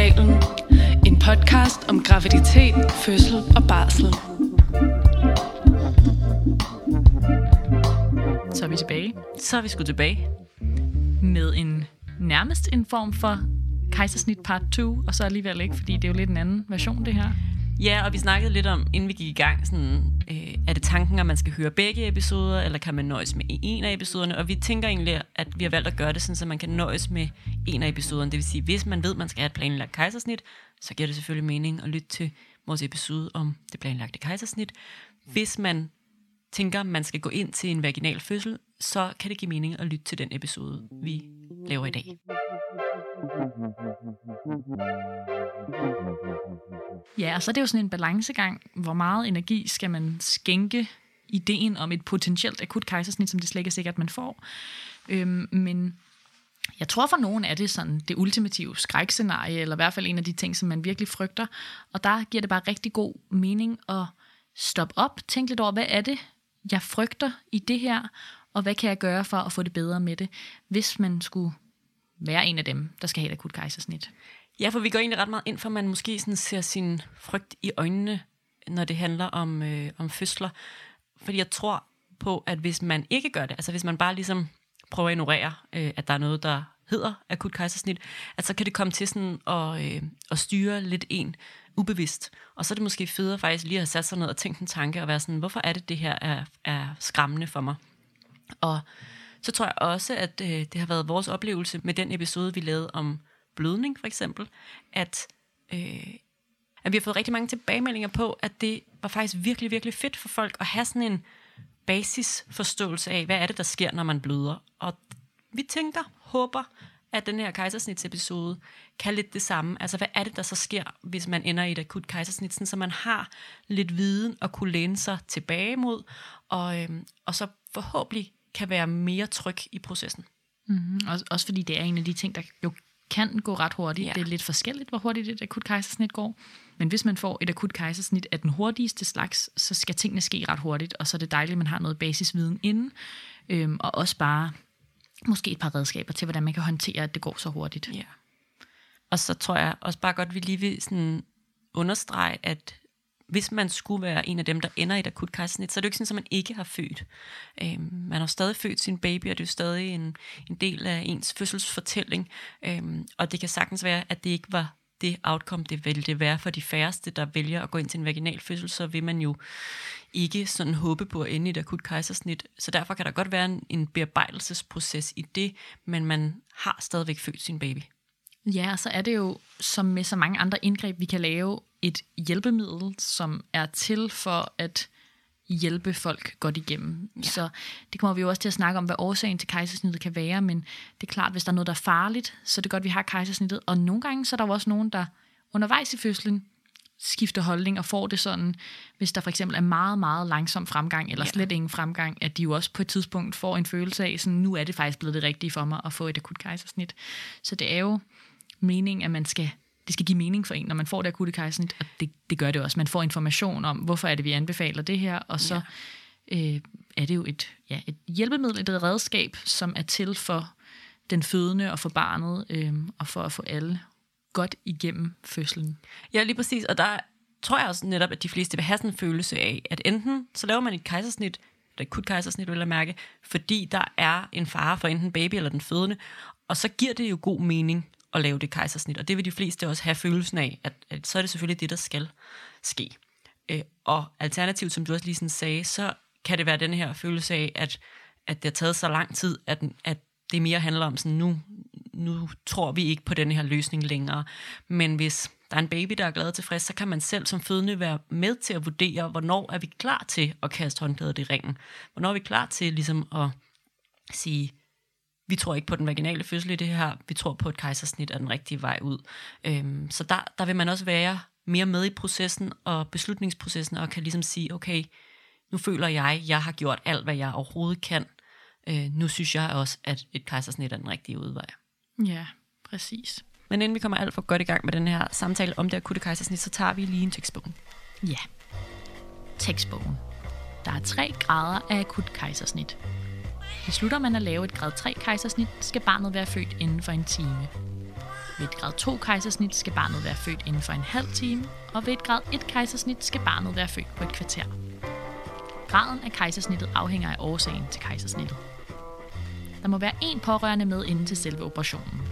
Du. En podcast om graviditet, fødsel og barsel. Så er vi tilbage Så er vi sgu tilbage. med en nærmest en form for kejsersnit part 2, og så alligevel ikke, fordi det er jo lidt en anden version, det her. Ja, og vi snakkede lidt om, inden vi gik i gang, sådan, øh, er det tanken, at man skal høre begge episoder, eller kan man nøjes med en af episoderne? Og vi tænker egentlig, at vi har valgt at gøre det sådan, så man kan nøjes med en af episoderne. Det vil sige, hvis man ved, at man skal have et planlagt kejsersnit, så giver det selvfølgelig mening at lytte til vores episode om det planlagte kejsersnit. Hvis man tænker, man skal gå ind til en vaginal fødsel, så kan det give mening at lytte til den episode, vi laver i dag. Ja, og så er det jo sådan en balancegang. Hvor meget energi skal man skænke ideen om et potentielt akut kejsersnit, som det slet ikke er sikkert, man får. Øhm, men jeg tror for nogen er det sådan det ultimative skrækscenarie, eller i hvert fald en af de ting, som man virkelig frygter. Og der giver det bare rigtig god mening at stoppe op, tænke lidt over, hvad er det, jeg frygter i det her, og hvad kan jeg gøre for at få det bedre med det, hvis man skulle være en af dem, der skal have et akut kejsersnit. Ja, for vi går egentlig ret meget ind for, at man måske sådan ser sin frygt i øjnene, når det handler om, øh, om fødsler. Fordi jeg tror på, at hvis man ikke gør det, altså hvis man bare ligesom prøver at ignorere, øh, at der er noget, der hedder akut kejsersnit, at så kan det komme til sådan at, øh, at styre lidt en ubevidst. Og så er det måske federe faktisk lige at have sat sig ned og tænkt en tanke og være sådan, hvorfor er det, det her er, er skræmmende for mig? Og så tror jeg også, at øh, det har været vores oplevelse med den episode, vi lavede om blødning for eksempel, at, øh, at vi har fået rigtig mange tilbagemeldinger på, at det var faktisk virkelig, virkelig fedt for folk at have sådan en basisforståelse af, hvad er det, der sker, når man bløder. Og vi tænker, håber, at den her kejsersnitsepisode kan lidt det samme. Altså, hvad er det, der så sker, hvis man ender i et akut kejsersnit, sådan, så man har lidt viden at kunne læne sig tilbage mod, og, øhm, og så forhåbentlig kan være mere tryg i processen. Mm-hmm. Også, også fordi det er en af de ting, der jo kan gå ret hurtigt. Ja. Det er lidt forskelligt, hvor hurtigt et akut kejsersnit går. Men hvis man får et akut kejsersnit af den hurtigste slags, så skal tingene ske ret hurtigt, og så er det dejligt, at man har noget basisviden inden, øhm, og også bare måske et par redskaber til, hvordan man kan håndtere, at det går så hurtigt. Ja. Og så tror jeg også bare godt, vi lige vil sådan understrege, at hvis man skulle være en af dem, der ender i et akut kejsersnit, så er det jo ikke sådan, at man ikke har født. Øhm, man har stadig født sin baby, og det er jo stadig en, en del af ens fødselsfortælling. Øhm, og det kan sagtens være, at det ikke var det outcome, det ville det være for de færreste, der vælger at gå ind til en vaginal fødsel, så vil man jo ikke sådan håbe på at ende i et akut kejsersnit. Så derfor kan der godt være en, en bearbejdelsesproces i det, men man har stadigvæk født sin baby. Ja, og så er det jo, som med så mange andre indgreb, vi kan lave et hjælpemiddel, som er til for at hjælpe folk godt igennem. Ja. Så det kommer vi jo også til at snakke om, hvad årsagen til kejsersnittet kan være, men det er klart, hvis der er noget, der er farligt, så er det godt, at vi har kejsersnittet. Og nogle gange, så er der jo også nogen, der undervejs i fødslen skifter holdning og får det sådan, hvis der for eksempel er meget, meget langsom fremgang, eller Ja. slet ingen fremgang, at de jo også på et tidspunkt får en følelse af, sådan, nu er det faktisk blevet det rigtige for mig at få et akut kejsersnit. Så det er jo meningen, at man skal, det skal give mening for en, når man får det akutte kejsersnit, og det, det gør det også. Man får information om, hvorfor er det, vi anbefaler det her, og så ja. øh, er det jo et, ja, et hjælpemiddel, et redskab, som er til for den fødende og for barnet, øh, og for at få alle godt igennem fødslen. Ja, lige præcis. Og der tror jeg også netop, at de fleste vil have sådan en følelse af, at enten så laver man et kejsersnit, et akut kejsersnit, vil jeg mærke, fordi der er en fare for enten baby eller den fødende, og så giver det jo god mening at lave det kejsersnit, og det vil de fleste også have følelsen af, at, at så er det selvfølgelig det, der skal ske. Øh, og alternativt, som du også lige sådan sagde, så kan det være den her følelse af, at, at det har taget så lang tid, at, at det mere handler om sådan, nu, nu tror vi ikke på den her løsning længere. Men hvis der er en baby, der er glad og tilfreds, så kan man selv som fødende være med til at vurdere, hvornår er vi klar til at kaste håndklædet i ringen. Hvornår er vi klar til ligesom at sige, vi tror ikke på den vaginale fødsel i det her, vi tror på, at kejsersnit er den rigtige vej ud. Øhm, så der, der vil man også være mere med i processen og beslutningsprocessen, og kan ligesom sige, okay, nu føler jeg, jeg har gjort alt, hvad jeg overhovedet kan. Øh, nu synes jeg også, at et kejsersnit er den rigtige udvej. Ja, præcis. Men inden vi kommer alt for godt i gang med den her samtale om det akutte kejsersnit, så tager vi lige en tekstbog. Ja. Tekstbogen. Der er tre grader af akut kejsersnit. Beslutter man at lave et grad 3 kejsersnit, skal barnet være født inden for en time. Ved et grad 2 kejsersnit skal barnet være født inden for en halv time, og ved et grad 1 kejsersnit skal barnet være født på et kvarter. Graden af kejsersnittet afhænger af årsagen til kejsersnittet. Der må være én pårørende med inden til selve operationen.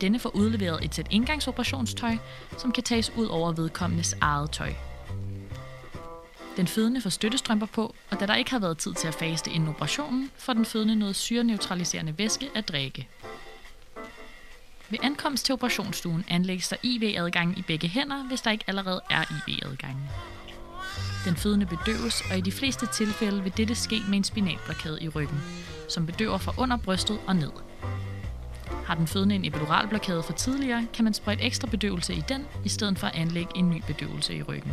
Denne får udleveret et sæt indgangsoperationstøj, som kan tages ud over vedkommendes eget tøj. Den fødende får støttestrømper på, og da der ikke har været tid til at faste inden operationen, får den fødende noget syreneutraliserende væske at drikke. Ved ankomst til operationsstuen anlægges der IV-adgang i begge hænder, hvis der ikke allerede er IV-adgang. Den fødende bedøves, og i de fleste tilfælde vil dette ske med en spinalblokade i ryggen, som bedøver fra under brystet og ned. Har den fødende en epiduralblokade for tidligere, kan man sprøjte ekstra bedøvelse i den, i stedet for at anlægge en ny bedøvelse i ryggen.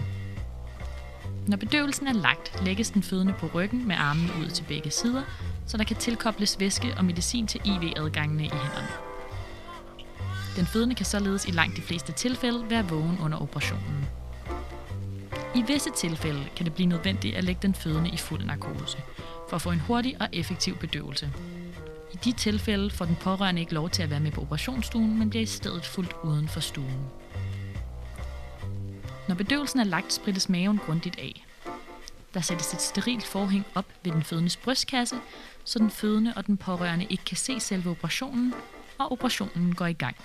Når bedøvelsen er lagt, lægges den fødende på ryggen med armene ud til begge sider, så der kan tilkobles væske og medicin til IV-adgangene i hænderne. Den fødende kan således i langt de fleste tilfælde være vågen under operationen. I visse tilfælde kan det blive nødvendigt at lægge den fødende i fuld narkose, for at få en hurtig og effektiv bedøvelse. I de tilfælde får den pårørende ikke lov til at være med på operationsstuen, men bliver i stedet fuldt uden for stuen. Når bedøvelsen er lagt, sprittes maven grundigt af. Der sættes et sterilt forhæng op ved den fødendes brystkasse, så den fødende og den pårørende ikke kan se selve operationen, og operationen går i gang.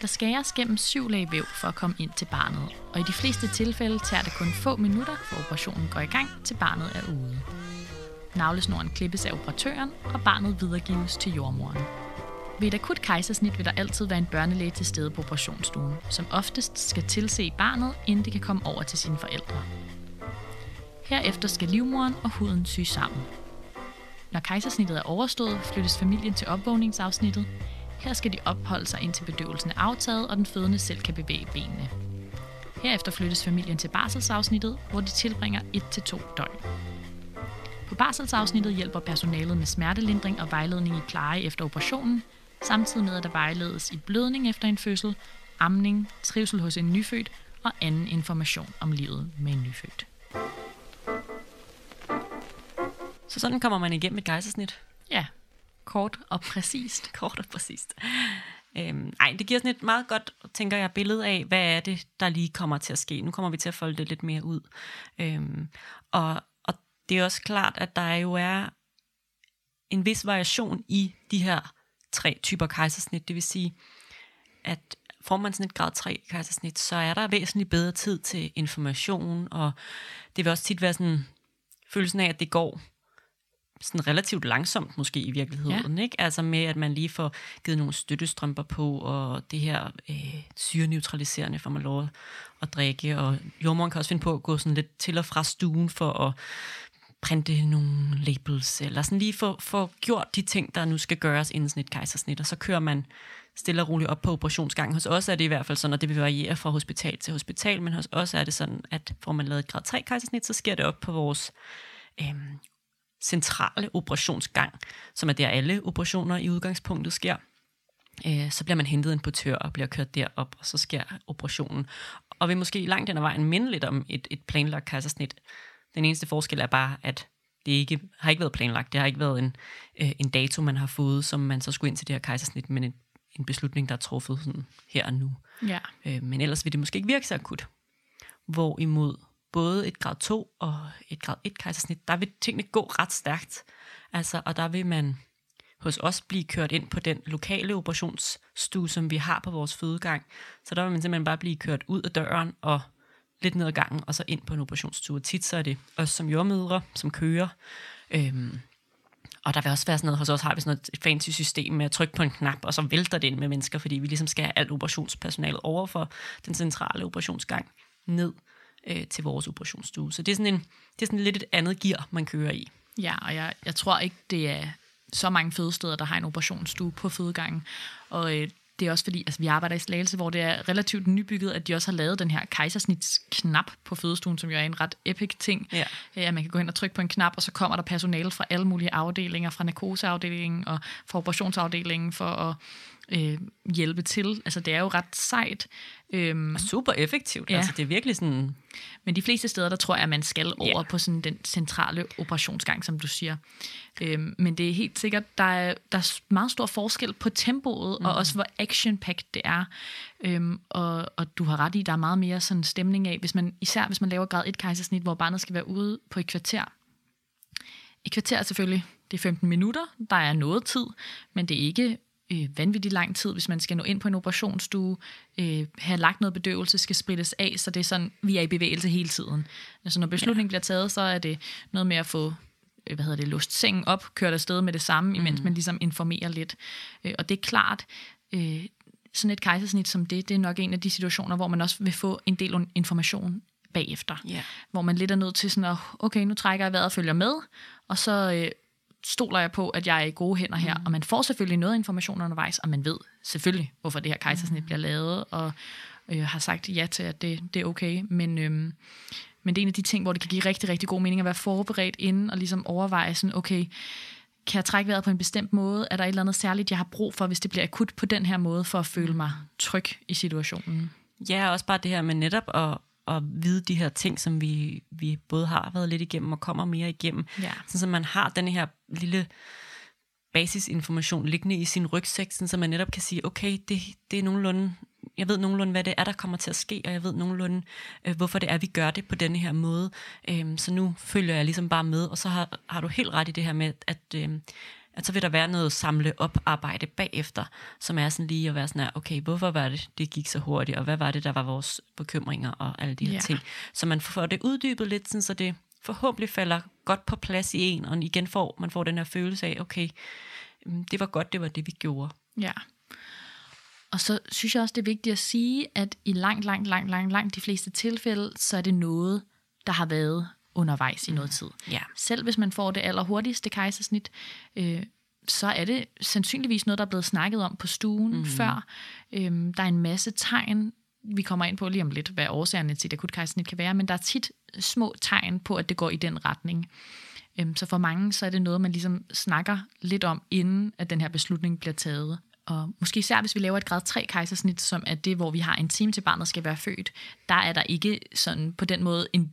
Der skæres gennem syv lag væv for at komme ind til barnet, og i de fleste tilfælde tager det kun få minutter, for operationen går i gang, til barnet er ude. Navlesnoren klippes af operatøren, og barnet videregives til jordmoren. Ved et akut kejsersnit vil der altid være en børnelæge til stede på operationsstuen, som oftest skal tilse barnet, inden det kan komme over til sine forældre. Herefter skal livmoren og huden sy sammen. Når kejsersnittet er overstået, flyttes familien til opvågningsafsnittet. Her skal de opholde sig indtil bedøvelsen er aftaget, og den fødende selv kan bevæge benene. Herefter flyttes familien til barselsafsnittet, hvor de tilbringer 1-2 døgn. På barselsafsnittet hjælper personalet med smertelindring og vejledning i pleje efter operationen, samtidig med at der vejledes i blødning efter en fødsel, amning, trivsel hos en nyfødt og anden information om livet med en nyfødt. Så sådan kommer man igennem et kejsersnit. Ja, kort og præcist. Kort og præcist. Øhm, ej, det giver sådan et meget godt, tænker jeg, billede af, hvad er det, der lige kommer til at ske. Nu kommer vi til at folde det lidt mere ud. Øhm, og, og det er også klart, at der jo er en vis variation i de her tre typer kejsersnit. Det vil sige, at får man sådan et grad 3 kejsersnit, så er der væsentligt bedre tid til information, og det vil også tit være sådan følelsen af, at det går sådan relativt langsomt måske i virkeligheden, ja. ikke? Altså med, at man lige får givet nogle støttestrømper på, og det her øh, syreneutraliserende får man lov at drikke, og jordmoren kan også finde på at gå sådan lidt til og fra stuen for at printe nogle labels, eller sådan lige få, få gjort de ting, der nu skal gøres inden sådan et kejsersnit, og så kører man stille og roligt op på operationsgangen. Hos os er det i hvert fald sådan, og det vil variere fra hospital til hospital, men hos os er det sådan, at får man lavet et grad 3 kejsersnit, så sker det op på vores øhm, centrale operationsgang, som er der alle operationer i udgangspunktet sker. Øh, så bliver man hentet en portør og bliver kørt derop, og så sker operationen. Og vi måske langt den ad vejen minde lidt om et, et planlagt kejsersnit. Den eneste forskel er bare, at det ikke, har ikke været planlagt. Det har ikke været en, øh, en dato, man har fået, som man så skulle ind til det her kejsersnit, men en, en beslutning, der er truffet sådan her og nu. Ja. Øh, men ellers vil det måske ikke virke så akut. Hvorimod både et grad 2 og et grad 1 kejsersnit, der vil tingene gå ret stærkt. Altså, og der vil man hos os blive kørt ind på den lokale operationsstue, som vi har på vores fødegang. Så der vil man simpelthen bare blive kørt ud af døren og lidt ned ad gangen, og så ind på en operationsstue. Tit så er det os som jordmødre, som kører. Øhm, og der vil også være sådan noget, hos os har vi sådan et fancy system med at trykke på en knap, og så vælter det ind med mennesker, fordi vi ligesom skal have alt operationspersonalet over for den centrale operationsgang ned øh, til vores operationsstue. Så det er, sådan en, det er sådan lidt et andet gear, man kører i. Ja, og jeg, jeg tror ikke, det er så mange fødesteder, der har en operationsstue på fødegangen. Og øh, det er også fordi, altså, vi arbejder i Slagelse, hvor det er relativt nybygget, at de også har lavet den her kejsersnitsknap på fødestuen, som jo er en ret epic ting. Ja. Øh, At man kan gå hen og trykke på en knap, og så kommer der personale fra alle mulige afdelinger, fra narkoseafdelingen og fra operationsafdelingen, for at øh, hjælpe til. Altså det er jo ret sejt. Øhm, Super effektivt. Ja. Altså, det er virkelig sådan... men de fleste steder, der tror jeg, at man skal over Ja. på sådan den centrale operationsgang, som du siger. Øhm, men det er helt sikkert, der er, der er meget stor forskel på tempoet, mm. og også hvor action-packed det er. Øhm, og, og du har ret i, der er meget mere sådan stemning af, hvis man, især hvis man laver grad 1 kejsersnit, hvor barnet skal være ude på et kvarter. Et kvarter er selvfølgelig, det er 15 minutter, der er noget tid, men det er ikke øh, vanvittigt lang tid, hvis man skal nå ind på en operationsstue, øh, have lagt noget bedøvelse, skal sprittes af, så det er sådan, vi er i bevægelse hele tiden. Altså når beslutningen ja. bliver taget, så er det noget med at få øh, hvad hedder det, låst sengen op, kørt afsted med det samme, imens mm. man ligesom informerer lidt. Øh, og det er klart, øh, sådan et kejsersnit som det, det er nok en af de situationer, hvor man også vil få en del information bagefter. Ja. Hvor man lidt er nødt til sådan at, okay, nu trækker jeg vejret og følger med, og så øh, stoler jeg på, at jeg er i gode hænder her. Mm. Og man får selvfølgelig noget information undervejs, og man ved selvfølgelig, hvorfor det her kejsersnit mm. bliver lavet, og øh, har sagt ja til, at det, det er okay. Men, øhm, men det er en af de ting, hvor det kan give rigtig, rigtig god mening at være forberedt inden, og ligesom overveje sådan, okay, kan jeg trække vejret på en bestemt måde? Er der et eller andet særligt, jeg har brug for, hvis det bliver akut på den her måde, for at føle mig tryg i situationen? Ja, også bare det her med netop at, at vide de her ting, som vi, vi både har været lidt igennem og kommer mere igennem. Ja. Sådan, så man har den her lille basisinformation liggende i sin rygsæk, sådan, så man netop kan sige, okay, det, det er nogenlunde, jeg ved nogenlunde, hvad det er, der kommer til at ske, og jeg ved nogenlunde, øh, hvorfor det er, vi gør det på denne her måde. Øhm, så nu følger jeg ligesom bare med, og så har, har du helt ret i det her med, at, øhm, at så vil der være noget samle op arbejde bagefter, som er sådan lige at være sådan her, okay, hvorfor var det, det gik så hurtigt, og hvad var det, der var vores bekymringer og alle de her Ja. ting. Så man får det uddybet lidt, sådan, så det forhåbentlig falder godt på plads i en, og igen får man får den her følelse af, okay, mm, det var godt, det var det, vi gjorde. Ja. Og så synes jeg også, det er vigtigt at sige, at i langt, langt, langt, langt, langt de fleste tilfælde, så er det noget, der har været undervejs i noget tid. Ja. Selv hvis man får det allerhurtigste kejsersnit, øh, så er det sandsynligvis noget, der er blevet snakket om på stuen mm. før. Øhm, der er en masse tegn, vi kommer ind på lige om lidt, hvad årsagerne til et akut kejsersnit kan være, men der er tit små tegn på, at det går i den retning. Øhm, så for mange, så er det noget, man ligesom snakker lidt om, inden at den her beslutning bliver taget. Og måske især, hvis vi laver et grad 3 kejsersnit, som er det, hvor vi har en time til barnet skal være født, der er der ikke sådan på den måde en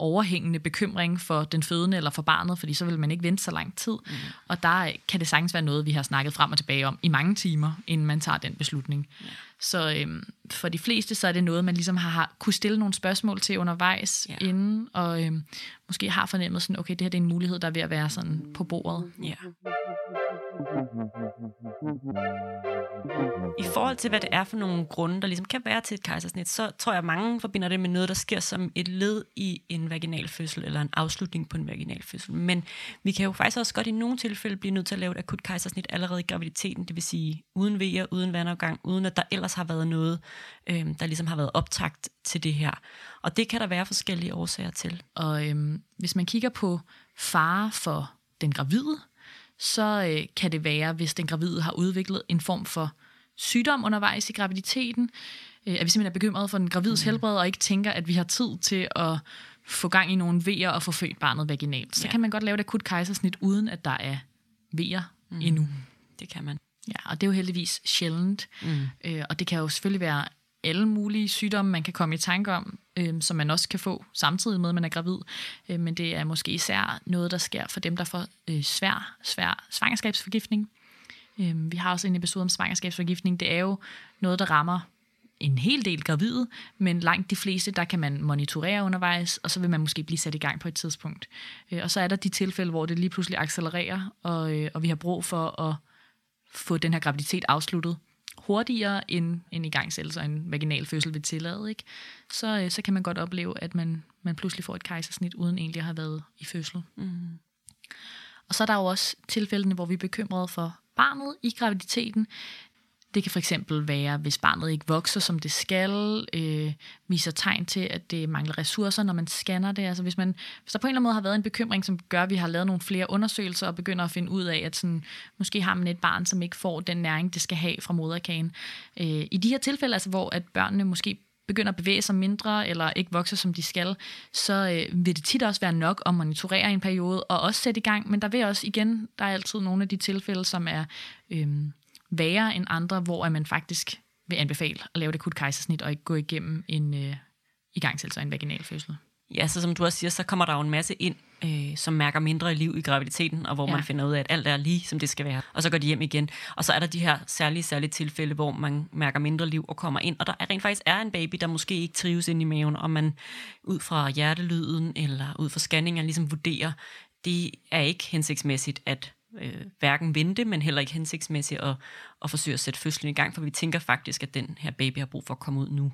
overhængende bekymring for den fødende eller for barnet, fordi så vil man ikke vente så lang tid. Mm. Og der kan det sagtens være noget, vi har snakket frem og tilbage om i mange timer, inden man tager den beslutning. Ja. Så øhm, for de fleste, så er det noget, man ligesom har, har kunne stille nogle spørgsmål til undervejs Ja. inden, og øhm, måske har fornemmet sådan, okay, det her det er en mulighed, der er ved at være sådan på bordet. Ja. I forhold til, hvad det er for nogle grunde, der ligesom kan være til et kejsersnit, så tror jeg, at mange forbinder det med noget, der sker som et led i en vaginal fødsel, eller en afslutning på en vaginal fødsel. Men vi kan jo faktisk også godt i nogle tilfælde blive nødt til at lave et akut kejsersnit allerede i graviditeten, det vil sige uden vejer, uden vandafgang, uden at der ellers har været noget, øh, der ligesom har været optagt til det her. Og det kan der være forskellige årsager til. Og øhm, hvis man kigger på fare for den gravide, så øh, kan det være, hvis den gravide har udviklet en form for sygdom undervejs i graviditeten, øh, at vi simpelthen er bekymret for den gravides mm. helbred, og ikke tænker, at vi har tid til at få gang i nogle vejer og få født barnet vaginalt. Så ja. kan man godt lave et akut kejsersnit, uden at der er vejer mm. endnu. Det kan man. Ja, og det er jo heldigvis sjældent. Mm. Øh, og det kan jo selvfølgelig være alle mulige sygdomme, man kan komme i tanke om, øh, som man også kan få samtidig med, at man er gravid. Øh, men det er måske især noget, der sker for dem, der får øh, svær, svær svangerskabsforgiftning. Øh, vi har også en episode om svangerskabsforgiftning. Det er jo noget, der rammer en hel del gravide, men langt de fleste, der kan man monitorere undervejs, og så vil man måske blive sat i gang på et tidspunkt. Øh, og så er der de tilfælde, hvor det lige pludselig accelererer, og, øh, og vi har brug for at få den her graviditet afsluttet hurtigere end en igangsættelse og en vaginal fødsel vil tillade, ikke? Så, øh, så kan man godt opleve, at man, man pludselig får et kejsersnit, uden egentlig at have været i fødsel. Mm. Og så er der jo også tilfældene, hvor vi er bekymrede for barnet i graviditeten. Det kan for eksempel være, hvis barnet ikke vokser, som det skal, øh, viser tegn til, at det mangler ressourcer, når man scanner det. Altså hvis, man, hvis der på en eller anden måde har været en bekymring, som gør, at vi har lavet nogle flere undersøgelser og begynder at finde ud af, at sådan, måske har man et barn, som ikke får den næring, det skal have fra moderkagen. Øh, I de her tilfælde, altså, hvor at børnene måske begynder at bevæge sig mindre, eller ikke vokser, som de skal, så øh, vil det tit også være nok at monitorere en periode, og også sætte i gang. Men der vil også igen, der er altid nogle af de tilfælde, som er... Øh, værre end andre, hvor man faktisk vil anbefale at lave et akut kejsersnit og ikke gå igennem en øh, igangsættelse af en vaginal fødsel. Ja, så som du også siger, så kommer der jo en masse ind, øh, som mærker mindre liv i graviditeten, og hvor ja. man finder ud af, at alt er lige, som det skal være. Og så går de hjem igen. Og så er der de her særlige, særlige tilfælde, hvor man mærker mindre liv og kommer ind, og der rent faktisk er en baby, der måske ikke trives ind i maven, og man ud fra hjertelyden eller ud fra scanninger ligesom vurderer, det er ikke hensigtsmæssigt at øh, hverken vente, men heller ikke hensigtsmæssigt at, at forsøge at sætte fødslen i gang, for vi tænker faktisk, at den her baby har brug for at komme ud nu.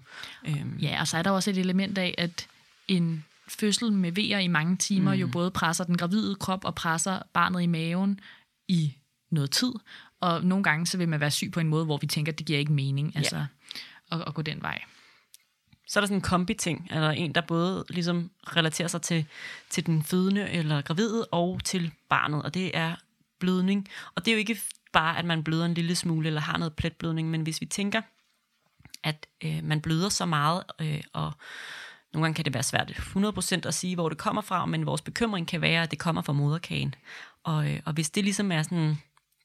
Øhm. Ja, og så er der også et element af, at en fødsel med vejer i mange timer mm. jo både presser den gravide krop og presser barnet i maven i noget tid. Og nogle gange så vil man være syg på en måde, hvor vi tænker, at det giver ikke mening ja. altså, at, at gå den vej. Så er der sådan en kombi-ting, eller en, der både ligesom relaterer sig til, til den fødende eller gravide og til barnet, og det er blødning. Og det er jo ikke bare, at man bløder en lille smule eller har noget pletblødning, men hvis vi tænker, at øh, man bløder så meget, øh, og nogle gange kan det være svært 100% at sige, hvor det kommer fra, men vores bekymring kan være, at det kommer fra moderkagen. Og, øh, og hvis det ligesom er sådan,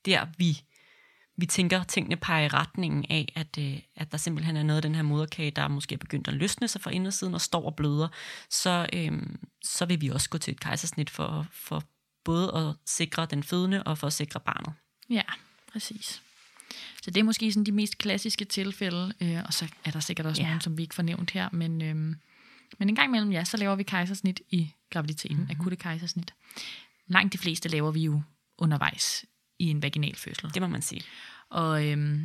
der vi, vi tænker, tingene peger i retningen af, at, øh, at der simpelthen er noget af den her moderkage, der måske er begyndt at løsne sig fra indersiden og står og bløder, så, øh, så vil vi også gå til et kejsersnit for, for både at sikre den fødende og for at sikre barnet. Ja, præcis. Så det er måske sådan de mest klassiske tilfælde, øh, og så er der sikkert også ja. nogle, som vi ikke får nævnt her, men, øh, men en gang imellem, ja, så laver vi kejsersnit i graviditeten, mm-hmm. akutte kejsersnit. Langt de fleste laver vi jo undervejs i en vaginal fødsel. Det må man sige. Og øh,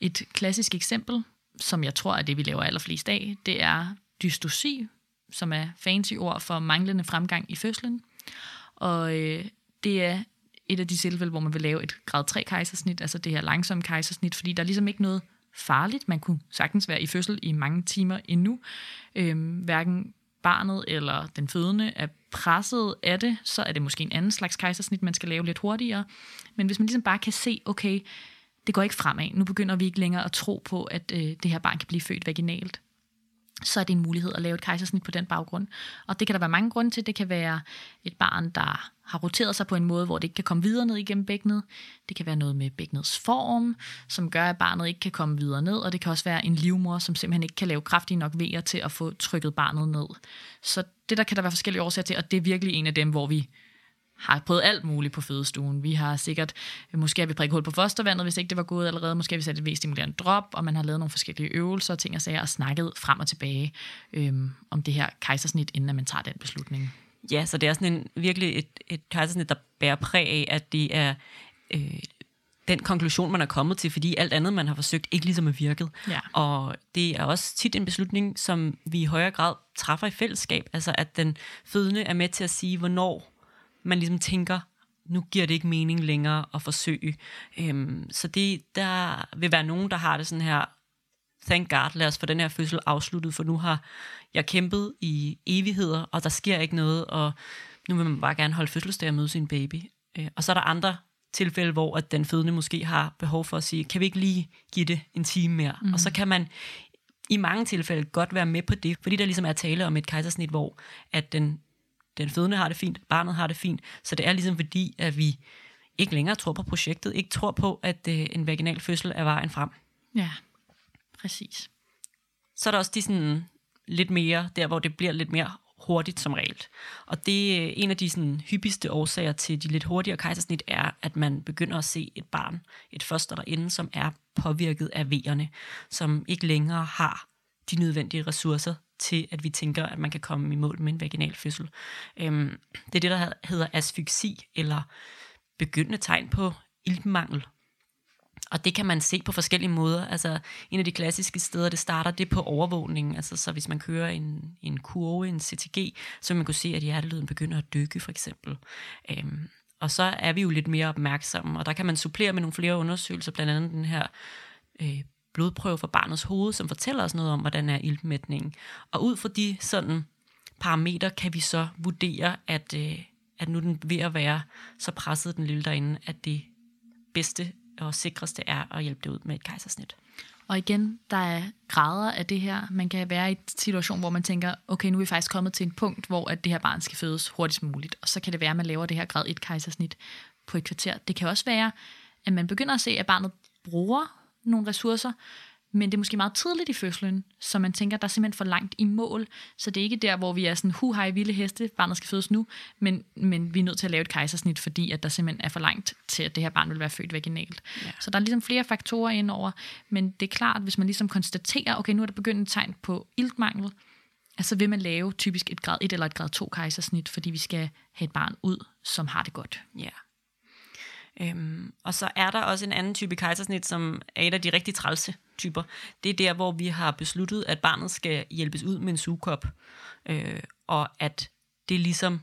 et klassisk eksempel, som jeg tror er det, vi laver allerflest af, det er dystosi, som er fancy ord for manglende fremgang i fødslen. Og øh, det er et af de tilfælde, hvor man vil lave et grad 3 kejsersnit, altså det her langsomme kejsersnit, fordi der er ligesom ikke noget farligt. Man kunne sagtens være i fødsel i mange timer endnu. Øhm, hverken barnet eller den fødende er presset af det, så er det måske en anden slags kejsersnit, man skal lave lidt hurtigere. Men hvis man ligesom bare kan se, okay, det går ikke fremad. Nu begynder vi ikke længere at tro på, at øh, det her barn kan blive født vaginalt så er det en mulighed at lave et kejsersnit på den baggrund. Og det kan der være mange grunde til. Det kan være et barn, der har roteret sig på en måde, hvor det ikke kan komme videre ned igennem bækkenet. Det kan være noget med bækkenets form, som gør, at barnet ikke kan komme videre ned. Og det kan også være en livmor, som simpelthen ikke kan lave kraftige nok vejer til at få trykket barnet ned. Så det der kan der være forskellige årsager til, og det er virkelig en af dem, hvor vi har prøvet alt muligt på fødestuen. Vi har sikkert, måske har vi prikket hul på fostervandet, hvis ikke det var gået allerede. Måske har vi sat et V-stimulerende drop, og man har lavet nogle forskellige øvelser, ting og sager, og snakket frem og tilbage øhm, om det her kejsersnit, inden man tager den beslutning. Ja, så det er sådan en, virkelig et, et kejsersnit, der bærer præg af, at det er øh, den konklusion, man er kommet til, fordi alt andet, man har forsøgt, ikke ligesom er virket. Ja. Og det er også tit en beslutning, som vi i højere grad træffer i fællesskab. Altså at den fødende er med til at sige, hvornår man ligesom tænker, nu giver det ikke mening længere at forsøge. Øhm, så det, der vil være nogen, der har det sådan her, thank God, lad os få den her fødsel afsluttet, for nu har jeg kæmpet i evigheder, og der sker ikke noget, og nu vil man bare gerne holde fødselsdag og møde sin baby. Øh, og så er der andre tilfælde, hvor at den fødende måske har behov for at sige, kan vi ikke lige give det en time mere? Mm. Og så kan man i mange tilfælde godt være med på det, fordi der ligesom er tale om et kejsersnit, hvor at den den fødende har det fint, barnet har det fint. Så det er ligesom fordi, at vi ikke længere tror på projektet, ikke tror på, at øh, en vaginal fødsel er vejen frem. Ja, præcis. Så er der også de sådan lidt mere, der hvor det bliver lidt mere hurtigt som regel. Og det er en af de sådan, hyppigste årsager til de lidt hurtigere kejsersnit, er, at man begynder at se et barn, et foster derinde, som er påvirket af vejerne, som ikke længere har de nødvendige ressourcer til, at vi tænker, at man kan komme i mål med en vaginal fødsel. Øhm, det er det, der hedder asfyksi, eller begyndende tegn på iltmangel. Og det kan man se på forskellige måder. Altså, en af de klassiske steder, det starter, det er på overvågningen. Altså, så hvis man kører en, en kurve, en CTG, så vil man kunne se, at hjertelyden begynder at dykke, for eksempel. Øhm, og så er vi jo lidt mere opmærksomme, og der kan man supplere med nogle flere undersøgelser, blandt andet den her øh, blodprøve fra barnets hoved, som fortæller os noget om, hvordan er iltmætningen. Og ud fra de sådan parametre kan vi så vurdere, at, øh, at nu den ved at være så presset den lille derinde, at det bedste og sikreste er at hjælpe det ud med et kejsersnit. Og igen, der er grader af det her. Man kan være i en situation, hvor man tænker, okay, nu er vi faktisk kommet til en punkt, hvor at det her barn skal fødes hurtigst muligt. Og så kan det være, at man laver det her grad 1 kejsersnit på et kvarter. Det kan også være, at man begynder at se, at barnet bruger nogle ressourcer, men det er måske meget tidligt i fødslen, så man tænker, der er simpelthen for langt i mål, så det er ikke der, hvor vi er sådan, hu hej vilde heste, barnet skal fødes nu, men, men vi er nødt til at lave et kejsersnit, fordi at der simpelthen er for langt til, at det her barn vil være født vaginalt. Ja. Så der er ligesom flere faktorer indover, men det er klart, hvis man ligesom konstaterer, okay, nu er der begyndt et tegn på iltmangel, så vil man lave typisk et grad 1 eller et grad 2 kejsersnit, fordi vi skal have et barn ud, som har det godt. Ja. Øhm, og så er der også en anden type kejsersnit, som er et af de rigtig trælse typer. Det er der, hvor vi har besluttet, at barnet skal hjælpes ud med en sugekop, øh, og at det ligesom,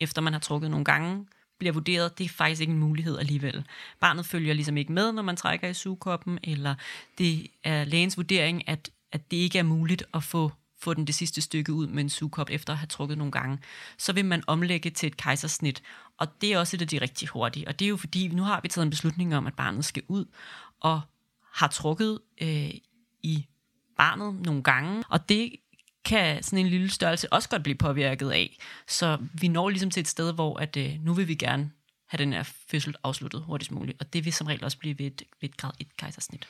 efter man har trukket nogle gange, bliver vurderet, det er faktisk ikke en mulighed alligevel. Barnet følger ligesom ikke med, når man trækker i sugekoppen, eller det er lægens vurdering, at, at det ikke er muligt at få få den det sidste stykke ud med en sugekop efter at have trukket nogle gange, så vil man omlægge til et kejsersnit. Og det er også et af de rigtig hurtige. Og det er jo fordi, nu har vi taget en beslutning om, at barnet skal ud, og har trukket øh, i barnet nogle gange. Og det kan sådan en lille størrelse også godt blive påvirket af. Så vi når ligesom til et sted, hvor at, øh, nu vil vi gerne have den her fødsel afsluttet hurtigst muligt. Og det vil som regel også blive ved et, ved et grad et kejsersnit.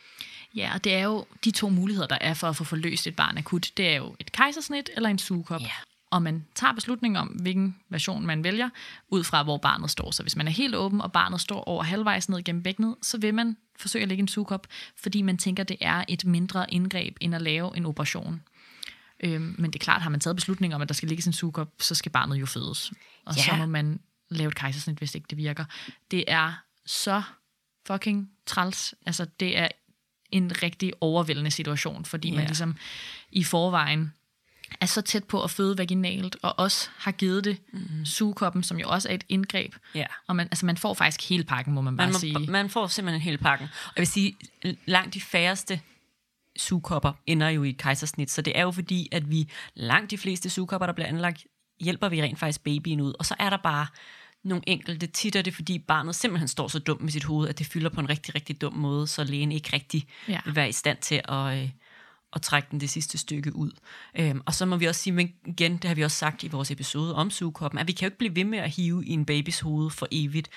Ja, og det er jo de to muligheder, der er for at få forløst et barn akut. Det er jo et kejsersnit eller en sugekop. Ja. Og man tager beslutning om, hvilken version man vælger, ud fra hvor barnet står. Så hvis man er helt åben, og barnet står over halvvejs ned gennem bækkenet, så vil man forsøge at lægge en sugekop, fordi man tænker, det er et mindre indgreb, end at lave en operation. Øhm, men det er klart, har man taget beslutning om, at der skal ligge en sugekop, så skal barnet jo fødes. Og ja. så må man lave et kejsersnit, hvis ikke det virker. Det er så fucking træls. Altså, det er en rigtig overvældende situation, fordi yeah. man ligesom i forvejen er så tæt på at føde vaginalt, og også har givet det mm. sugekoppen, som jo også er et indgreb. Ja. Og man, altså man får faktisk hele pakken, må man bare man må, sige. Man får simpelthen hele pakken. Og jeg vil sige, langt de færreste sugekopper ender jo i et kejsersnit, så det er jo fordi, at vi langt de fleste sugekopper, der bliver anlagt, hjælper vi rent faktisk babyen ud. Og så er der bare nogle enkelte. Tit er det, fordi barnet simpelthen står så dumt med sit hoved, at det fylder på en rigtig, rigtig dum måde, så lægen ikke rigtig ja. vil være i stand til at, øh, at trække den det sidste stykke ud. Øhm, og så må vi også sige, men igen, det har vi også sagt i vores episode om sugekoppen, at vi kan jo ikke blive ved med at hive i en babys hoved for evigt.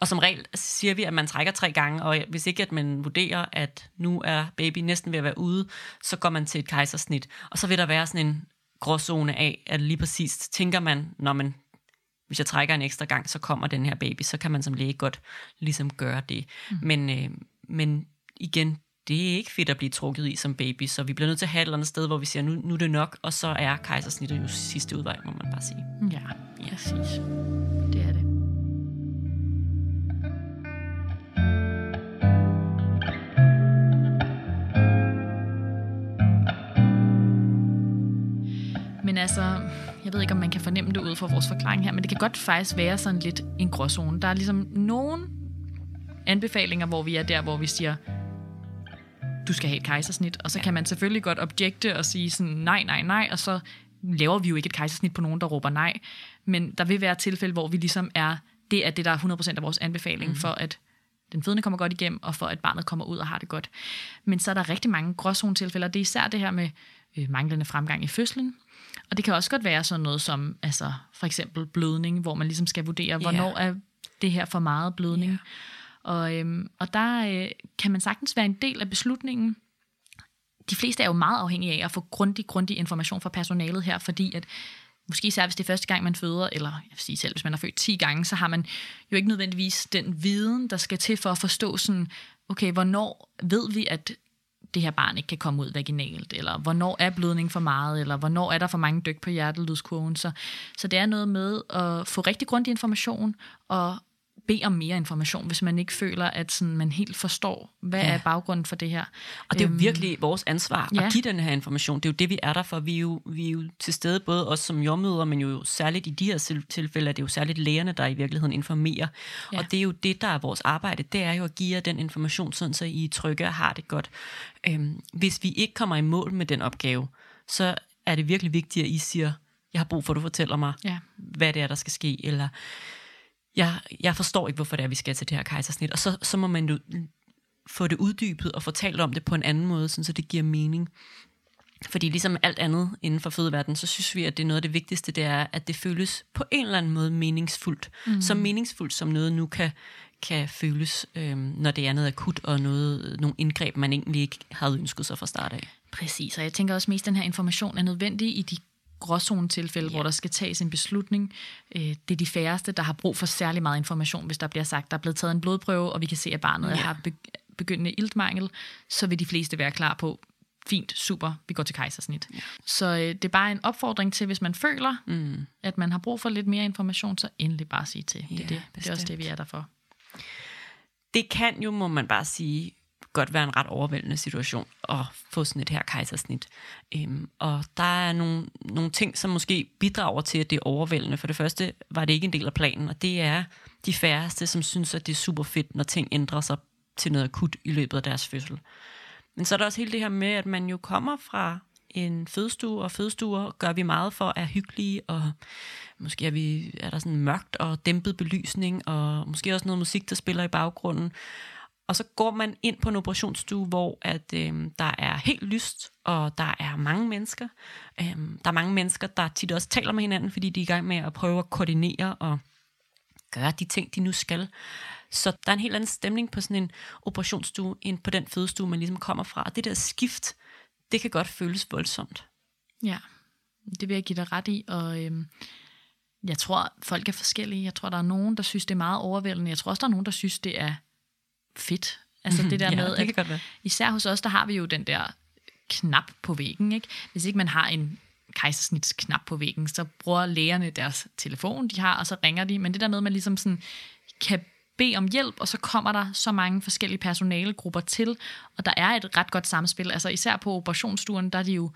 Og som regel siger vi, at man trækker tre gange, og hvis ikke at man vurderer, at nu er baby næsten ved at være ude, så går man til et kejsersnit. Og så vil der være sådan en gråzone af, at lige præcis tænker man, når man hvis jeg trækker en ekstra gang, så kommer den her baby, så kan man som læge godt ligesom gøre det. Mm. Men, øh, men igen, det er ikke fedt at blive trukket i som baby, så vi bliver nødt til at have et eller andet sted, hvor vi siger, nu, nu er det nok, og så er kejsersnittet jo sidste udvej, må man bare sige. Ja, ja. præcis. Det er det. Men altså, jeg ved ikke, om man kan fornemme det ud fra vores forklaring her, men det kan godt faktisk være sådan lidt en gråzone. Der er ligesom nogle anbefalinger, hvor vi er der, hvor vi siger, du skal have et kejsersnit, og så kan man selvfølgelig godt objekte og sige sådan, nej, nej, nej, og så laver vi jo ikke et kejsersnit på nogen, der råber nej. Men der vil være tilfælde, hvor vi ligesom er, det er det, der er 100% af vores anbefaling mm. for, at den fødende kommer godt igennem, og for at barnet kommer ud og har det godt. Men så er der rigtig mange gråzone-tilfælde, og det er især det her med øh, manglende fremgang i fødslen, og det kan også godt være sådan noget som altså, for eksempel blødning, hvor man ligesom skal vurdere, hvornår yeah. er det her for meget blødning. Yeah. Og, øhm, og der øh, kan man sagtens være en del af beslutningen. De fleste er jo meget afhængige af at få grundig, grundig information fra personalet her, fordi at måske især hvis det er første gang, man føder, eller jeg vil sige selv, hvis man har født 10 gange, så har man jo ikke nødvendigvis den viden, der skal til for at forstå sådan, okay, hvornår ved vi, at det her barn ikke kan komme ud vaginalt, eller hvornår er blødning for meget, eller hvornår er der for mange dyk på hjertelydskurven. Så, så det er noget med at få rigtig grundig information, og bede om mere information, hvis man ikke føler, at sådan, man helt forstår, hvad ja. er baggrunden for det her. Og det er jo øhm, virkelig vores ansvar ja. at give den her information. Det er jo det, vi er der for. Vi er jo, vi er jo til stede, både os som jordmøder, men jo særligt i de her tilfælde, er det jo særligt lægerne, der i virkeligheden informerer. Ja. Og det er jo det, der er vores arbejde. Det er jo at give jer den information, sådan så I er trygge og har det godt. Øhm, hvis vi ikke kommer i mål med den opgave, så er det virkelig vigtigt, at I siger, jeg har brug for, at du fortæller mig, ja. hvad det er, der skal ske, eller jeg, jeg forstår ikke, hvorfor det er, vi skal til det her kejsersnit. Og så, så må man jo få det uddybet og fortalt om det på en anden måde, sådan, så det giver mening. Fordi ligesom alt andet inden for fødeverdenen, så synes vi, at det er noget af det vigtigste, det er, at det føles på en eller anden måde meningsfuldt. Mm. Så meningsfuldt, som noget nu kan, kan føles, øhm, når det er noget akut og noget, nogle indgreb, man egentlig ikke havde ønsket sig fra start af. Præcis, og jeg tænker også mest, at den her information er nødvendig i de gråzone-tilfælde, ja. hvor der skal tages en beslutning. Øh, det er de færreste, der har brug for særlig meget information, hvis der bliver sagt, der er blevet taget en blodprøve, og vi kan se, at barnet ja. har begyndende iltmangel, så vil de fleste være klar på, fint, super, vi går til kejsersnit. Ja. Så øh, det er bare en opfordring til, hvis man føler, mm. at man har brug for lidt mere information, så endelig bare sige til. Ja, det, er det. det er også det, vi er der for. Det kan jo, må man bare sige, godt være en ret overvældende situation at få sådan et her kejsersnit. Øhm, og der er nogle, nogle ting, som måske bidrager til, at det er overvældende. For det første var det ikke en del af planen, og det er de færreste, som synes, at det er super fedt, når ting ændrer sig til noget akut i løbet af deres fødsel. Men så er der også hele det her med, at man jo kommer fra en fødestue, og fødestuer gør vi meget for at er hyggelige, og måske er, vi, er der sådan mørkt og dæmpet belysning, og måske også noget musik, der spiller i baggrunden. Og så går man ind på en operationsstue, hvor at, øh, der er helt lyst, og der er mange mennesker. Øh, der er mange mennesker, der tit også taler med hinanden, fordi de er i gang med at prøve at koordinere og gøre de ting, de nu skal. Så der er en helt anden stemning på sådan en operationsstue, end på den fødestue, man ligesom kommer fra. Og det der skift, det kan godt føles voldsomt. Ja, det vil jeg give dig ret i, og øhm, jeg tror, folk er forskellige. Jeg tror, der er nogen, der synes, det er meget overvældende. Jeg tror også, der er nogen, der synes, det er fedt. Altså det der ja, med, det at, godt være. især hos os, der har vi jo den der knap på væggen. Ikke? Hvis ikke man har en kejsersnitsknap på væggen, så bruger lægerne deres telefon, de har, og så ringer de. Men det der med, at man ligesom sådan kan bede om hjælp, og så kommer der så mange forskellige personalegrupper til, og der er et ret godt samspil. Altså især på operationsstuen, der er de jo,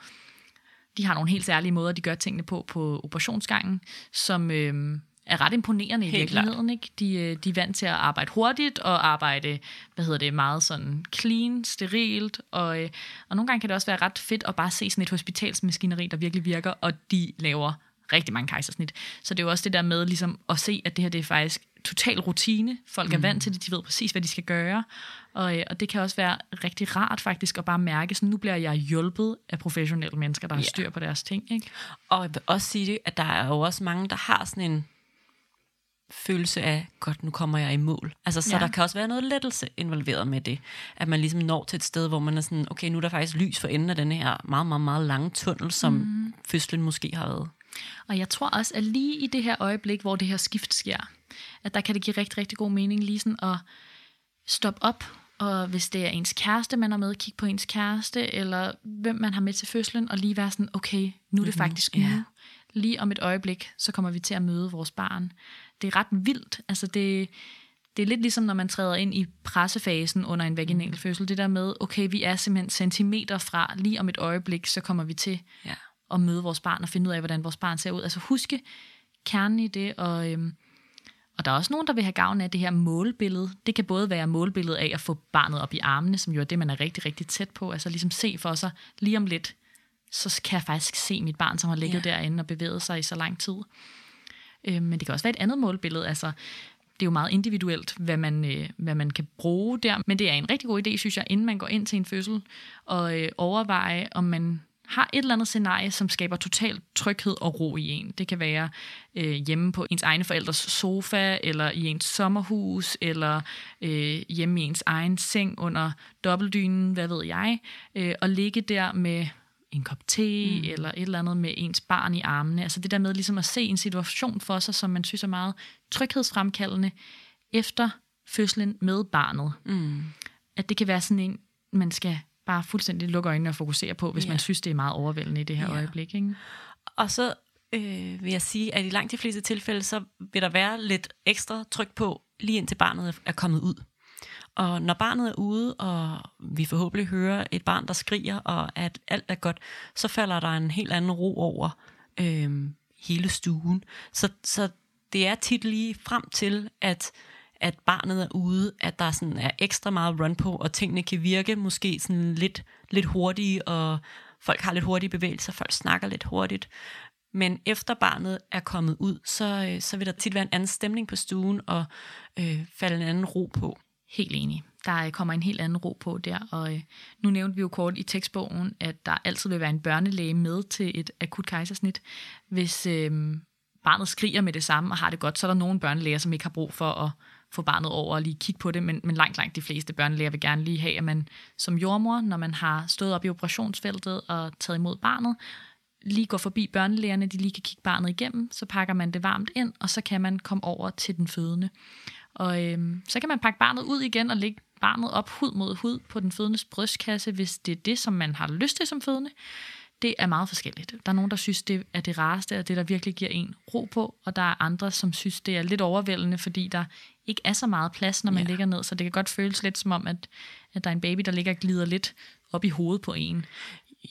de har nogle helt særlige måder, de gør tingene på på operationsgangen, som øh, er ret imponerende i Helt virkeligheden. Ikke? De, øh, de er vant til at arbejde hurtigt og arbejde, hvad hedder det, meget sådan clean, sterilt, og, øh, og nogle gange kan det også være ret fedt at bare se sådan et hospitalsmaskineri, der virkelig virker, og de laver rigtig mange kejsersnit. Så det er jo også det der med ligesom at se, at det her det er faktisk total rutine. Folk er mm. vant til det, de ved præcis, hvad de skal gøre. Og, øh, og det kan også være rigtig rart faktisk at bare mærke, sådan nu bliver jeg hjulpet af professionelle mennesker, der har styr på deres ting. Ikke? Og jeg vil også sige det, at der er jo også mange, der har sådan en følelse af, godt, nu kommer jeg i mål. Altså, så ja. der kan også være noget lettelse involveret med det. At man ligesom når til et sted, hvor man er sådan, okay, nu er der faktisk lys for enden af den her meget, meget, meget lange tunnel, som mm. fødslen måske har været. Og jeg tror også, at lige i det her øjeblik, hvor det her skift sker, at der kan det give rigtig, rigtig god mening lige sådan at stoppe op, og hvis det er ens kæreste, man har med, kigge på ens kæreste, eller hvem man har med til fødslen, og lige være sådan, okay, nu er det faktisk nu. Yeah. Lige om et øjeblik, så kommer vi til at møde vores barn. Det er ret vildt. Altså det, det er lidt ligesom, når man træder ind i pressefasen under en vaginal fødsel. Det der med, okay, vi er simpelthen centimeter fra, lige om et øjeblik, så kommer vi til ja. at møde vores barn og finde ud af, hvordan vores barn ser ud. Altså huske kernen i det, og øhm, og der er også nogen, der vil have gavn af det her målbillede. Det kan både være målbilledet af at få barnet op i armene, som jo er det, man er rigtig, rigtig tæt på. Altså ligesom se for sig, lige om lidt, så kan jeg faktisk se mit barn, som har ligget ja. derinde og bevæget sig i så lang tid. Øh, men det kan også være et andet målbillede. Altså, det er jo meget individuelt, hvad man, øh, hvad man kan bruge der. Men det er en rigtig god idé, synes jeg, inden man går ind til en fødsel, og øh, overveje, om man har et eller andet scenarie, som skaber total tryghed og ro i en. Det kan være øh, hjemme på ens egne forældres sofa, eller i ens sommerhus, eller øh, hjemme i ens egen seng under dobbeltdynen, hvad ved jeg, øh, og ligge der med en kop te, mm. eller et eller andet med ens barn i armene. Altså det der med ligesom at se en situation for sig, som man synes er meget tryghedsfremkaldende, efter fødslen med barnet. Mm. At det kan være sådan en, man skal bare fuldstændig lukke øjnene og fokusere på, hvis ja. man synes, det er meget overvældende i det her ja. øjeblik. Ikke? Og så øh, vil jeg sige, at i langt de fleste tilfælde, så vil der være lidt ekstra tryk på, lige indtil barnet er kommet ud. Og når barnet er ude, og vi forhåbentlig hører et barn, der skriger, og at alt er godt, så falder der en helt anden ro over øh, hele stuen. Så, så det er tit lige frem til, at at barnet er ude, at der sådan er ekstra meget run på, og tingene kan virke måske sådan lidt, lidt hurtige, og folk har lidt hurtige bevægelser, folk snakker lidt hurtigt. Men efter barnet er kommet ud, så, øh, så vil der tit være en anden stemning på stuen, og øh, falde en anden ro på. Helt enig. der øh, kommer en helt anden ro på der. Og øh, nu nævnte vi jo kort i tekstbogen, at der altid vil være en børnelæge med til et akut kejsersnit. Hvis øh, barnet skriger med det samme og har det godt, så er der nogle børnelæger, som ikke har brug for at få barnet over og lige kigge på det, men, men langt, langt de fleste børnelæger vil gerne lige have, at man som jordmor, når man har stået op i operationsfeltet og taget imod barnet, lige går forbi børnelægerne, de lige kan kigge barnet igennem, så pakker man det varmt ind, og så kan man komme over til den fødende. Og øhm, så kan man pakke barnet ud igen og lægge barnet op hud mod hud på den fødendes brystkasse, hvis det er det, som man har lyst til som fødende. Det er meget forskelligt. Der er nogen, der synes, det er det rareste, og det, der virkelig giver en ro på, og der er andre, som synes, det er lidt overvældende, fordi der ikke er så meget plads, når man ja. ligger ned, så det kan godt føles lidt som om, at, at der er en baby, der ligger og glider lidt op i hovedet på en.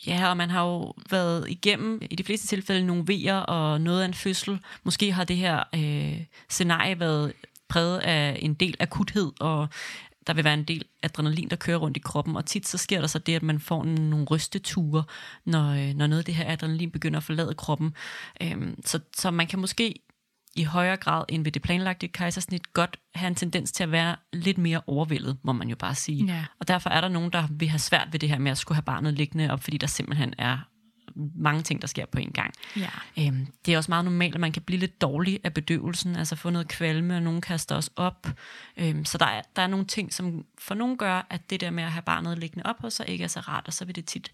Ja, og man har jo været igennem i de fleste tilfælde nogle vejer og noget af en fødsel. Måske har det her øh, scenarie været præget af en del akuthed, og der vil være en del adrenalin, der kører rundt i kroppen, og tit så sker der så det, at man får nogle rysteture, når, øh, når noget af det her adrenalin begynder at forlade kroppen. Øhm, så, så man kan måske i højere grad end ved det planlagte kejsersnit godt have en tendens til at være lidt mere overvældet, må man jo bare sige. Ja. Og derfor er der nogen, der vil have svært ved det her med at skulle have barnet liggende op, fordi der simpelthen er mange ting, der sker på en gang. Ja. Øhm, det er også meget normalt, at man kan blive lidt dårlig af bedøvelsen, altså få noget kvalme, og nogen kaster os op. Øhm, så der er, der er nogle ting, som for nogen gør, at det der med at have barnet liggende op hos sig ikke er så rart, og så vil det tit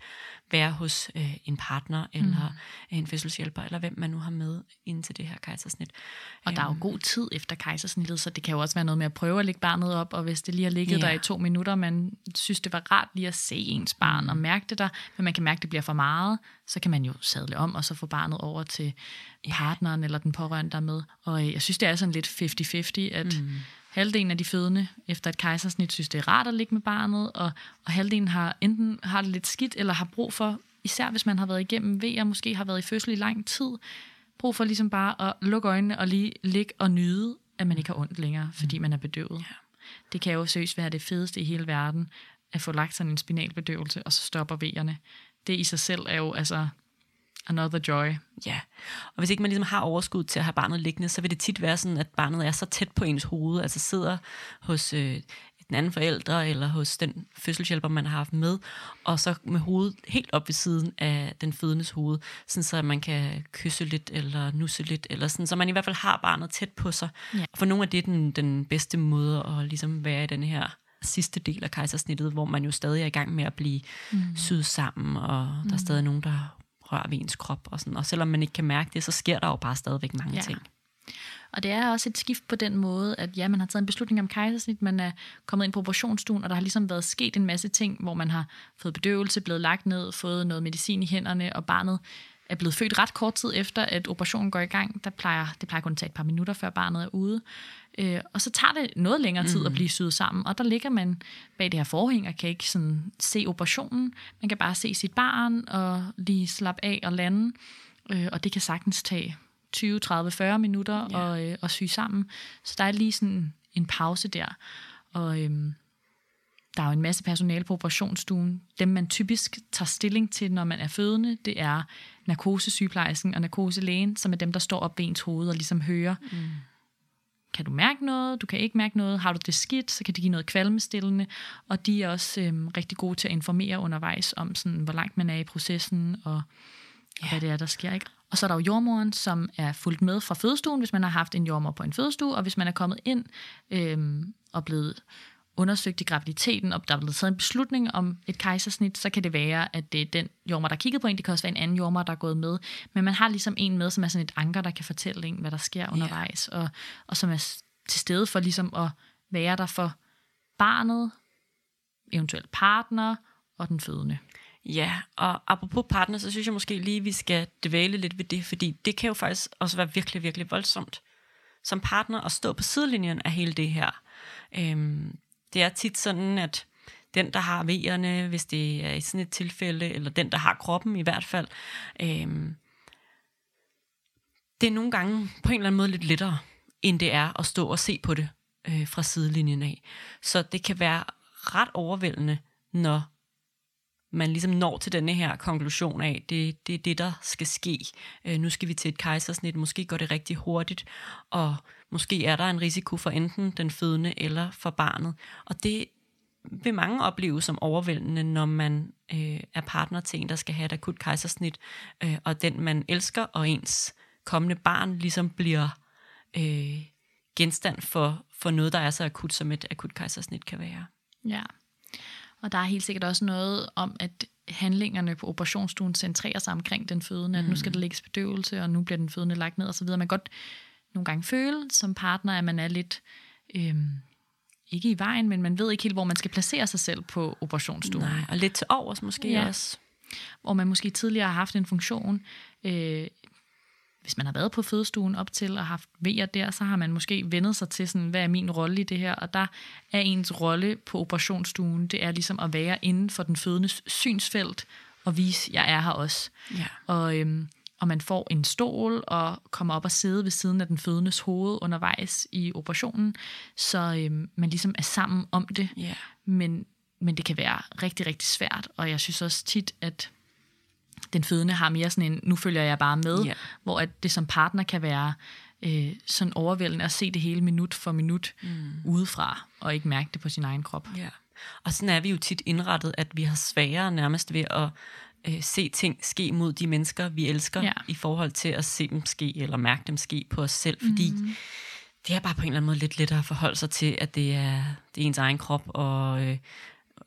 være hos øh, en partner, eller mm. en fødselshjælper, eller hvem man nu har med ind til det her kejsersnit. Og der er jo øhm. god tid efter kejsersnittet, så det kan jo også være noget med at prøve at lægge barnet op, og hvis det lige har ligget ja. der i to minutter, man synes, det var rart lige at se ens barn og mærke det der, men man kan mærke, det bliver for meget, så kan man jo sadle om, og så få barnet over til partneren ja. eller den pårørende, der er med. Og øh, jeg synes, det er sådan lidt 50-50, at mm. Halvdelen af de fødende efter et kejsersnit synes, det er rart at ligge med barnet, og, og halvdelen har enten har det lidt skidt, eller har brug for, især hvis man har været igennem ved, og måske har været i fødsel i lang tid, brug for ligesom bare at lukke øjnene og lige ligge og nyde, at man ikke har ondt længere, fordi mm. man er bedøvet. Ja. Det kan jo seriøst være det fedeste i hele verden, at få lagt sådan en spinalbedøvelse, og så stopper vejerne det i sig selv er jo altså another joy. Ja, og hvis ikke man ligesom har overskud til at have barnet liggende, så vil det tit være sådan, at barnet er så tæt på ens hoved, altså sidder hos øh, den anden forældre, eller hos den fødselshjælper, man har haft med, og så med hovedet helt op ved siden af den fødendes hoved, sådan så man kan kysse lidt, eller nusse lidt, eller sådan, så man i hvert fald har barnet tæt på sig. Ja. Og for nogle af det er den, den bedste måde at ligesom være i den her sidste del af kejsersnittet, hvor man jo stadig er i gang med at blive mm. syet sammen, og mm. der er mm. stadig nogen, der rører ved ens krop. Og, sådan. og selvom man ikke kan mærke det, så sker der jo bare stadigvæk mange ja. ting. Og det er også et skift på den måde, at ja, man har taget en beslutning om kejsersnit, man er kommet ind på operationsstuen, og der har ligesom været sket en masse ting, hvor man har fået bedøvelse, blevet lagt ned, fået noget medicin i hænderne, og barnet er blevet født ret kort tid efter, at operationen går i gang. Der plejer, det plejer kun at tage et par minutter, før barnet er ude. Øh, og så tager det noget længere tid mm. at blive syet sammen, og der ligger man bag det her forhæng og kan ikke sådan se operationen. Man kan bare se sit barn og lige slappe af og lande, øh, og det kan sagtens tage 20, 30, 40 minutter ja. og, øh, og sy sammen. Så der er lige sådan en pause der. Og øhm, der er jo en masse personale på operationsstuen. Dem, man typisk tager stilling til, når man er fødende, det er narkosesygeplejersken og narkoselægen, som er dem, der står op ved ens hoved og ligesom hører, mm kan du mærke noget, du kan ikke mærke noget, har du det skidt, så kan de give noget kvalmestillende, og de er også øhm, rigtig gode til at informere undervejs om, sådan, hvor langt man er i processen, og ja. hvad det er, der sker. Ikke? Og så er der jo jordmoren, som er fulgt med fra fødestuen, hvis man har haft en jordmor på en fødestue, og hvis man er kommet ind øhm, og blevet undersøgt i graviditeten, og der er blevet taget en beslutning om et kejsersnit, så kan det være, at det er den jordmor, der kigget på en. Det kan også være en anden jordmor, der er gået med. Men man har ligesom en med, som er sådan et anker, der kan fortælle en, hvad der sker undervejs, og, og som er til stede for ligesom at være der for barnet, eventuelt partner og den fødende. Ja, og apropos partner, så synes jeg måske lige, vi skal dvæle lidt ved det, fordi det kan jo faktisk også være virkelig, virkelig voldsomt som partner at stå på sidelinjen af hele det her. Øhm, det er tit sådan, at den, der har vejerne, hvis det er i sådan et tilfælde, eller den, der har kroppen i hvert fald, øhm, det er nogle gange på en eller anden måde lidt lettere, end det er at stå og se på det øh, fra sidelinjen af. Så det kan være ret overvældende, når man ligesom når til denne her konklusion af, det, det er det, der skal ske. Øh, nu skal vi til et kejsersnit, måske går det rigtig hurtigt, og måske er der en risiko for enten den fødende eller for barnet. Og det vil mange opleve som overvældende, når man øh, er partner til en, der skal have et akut kejsersnit, øh, og den man elsker, og ens kommende barn ligesom bliver øh, genstand for, for noget, der er så akut, som et akut kejsersnit kan være. Ja, og der er helt sikkert også noget om, at handlingerne på operationsstuen centrerer sig omkring den fødende, at nu skal der lægges bedøvelse, og nu bliver den fødende lagt ned osv. Man kan godt nogle gange føle som partner, at man er lidt, øhm, ikke i vejen, men man ved ikke helt, hvor man skal placere sig selv på operationsstuen. Nej, og lidt til overs måske Ja. også. Hvor man måske tidligere har haft en funktion, øh, hvis man har været på fødestuen op til og haft vejer der, så har man måske vendet sig til, sådan, hvad er min rolle i det her? Og der er ens rolle på operationsstuen, det er ligesom at være inden for den fødendes synsfelt og vise, jeg er her også. Ja. Og, øhm, og man får en stol og kommer op og sidde ved siden af den fødendes hoved undervejs i operationen, så øhm, man ligesom er sammen om det. Ja. Men, men det kan være rigtig, rigtig svært, og jeg synes også tit, at den fødende har mere sådan en, nu følger jeg bare med, Ja. hvor at det som partner kan være øh, sådan overvældende at se det hele minut for minut mm. udefra, og ikke mærke det på sin egen krop. Ja. Og sådan er vi jo tit indrettet, at vi har sværere nærmest ved at øh, se ting ske mod de mennesker, vi elsker, Ja. i forhold til at se dem ske, eller mærke dem ske på os selv, fordi mm. det er bare på en eller anden måde lidt lettere at forholde sig til, at det er, det er ens egen krop, og, øh,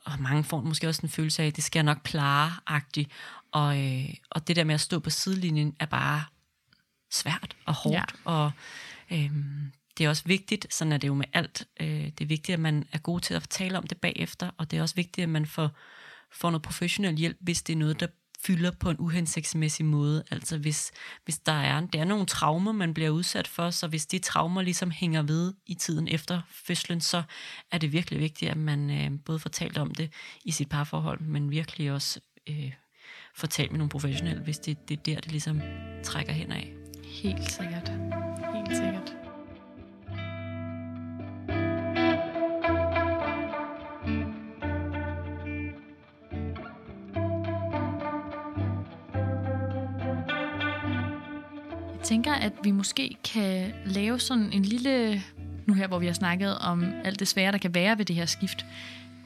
og mange får måske også en følelse af, at det skal jeg nok klare-agtigt, og, øh, og det der med at stå på sidelinjen er bare svært og hårdt, Ja. og øhm, det er også vigtigt, sådan er det jo med alt, øh, det er vigtigt, at man er god til at tale om det bagefter, og det er også vigtigt, at man får, får noget professionel hjælp, hvis det er noget, der fylder på en uhensigtsmæssig måde. Altså hvis, hvis der er, der er nogle traumer, man bliver udsat for, så hvis de traumer ligesom hænger ved i tiden efter fødslen, så er det virkelig vigtigt, at man øh, både får talt om det i sit parforhold, men virkelig også øh, får talt med nogle professionelle, hvis det, det er der, det ligesom trækker hen af. Helt sikkert. Helt sikkert. Tænker, at vi måske kan lave sådan en lille, nu her hvor vi har snakket om alt det svære, der kan være ved det her skift,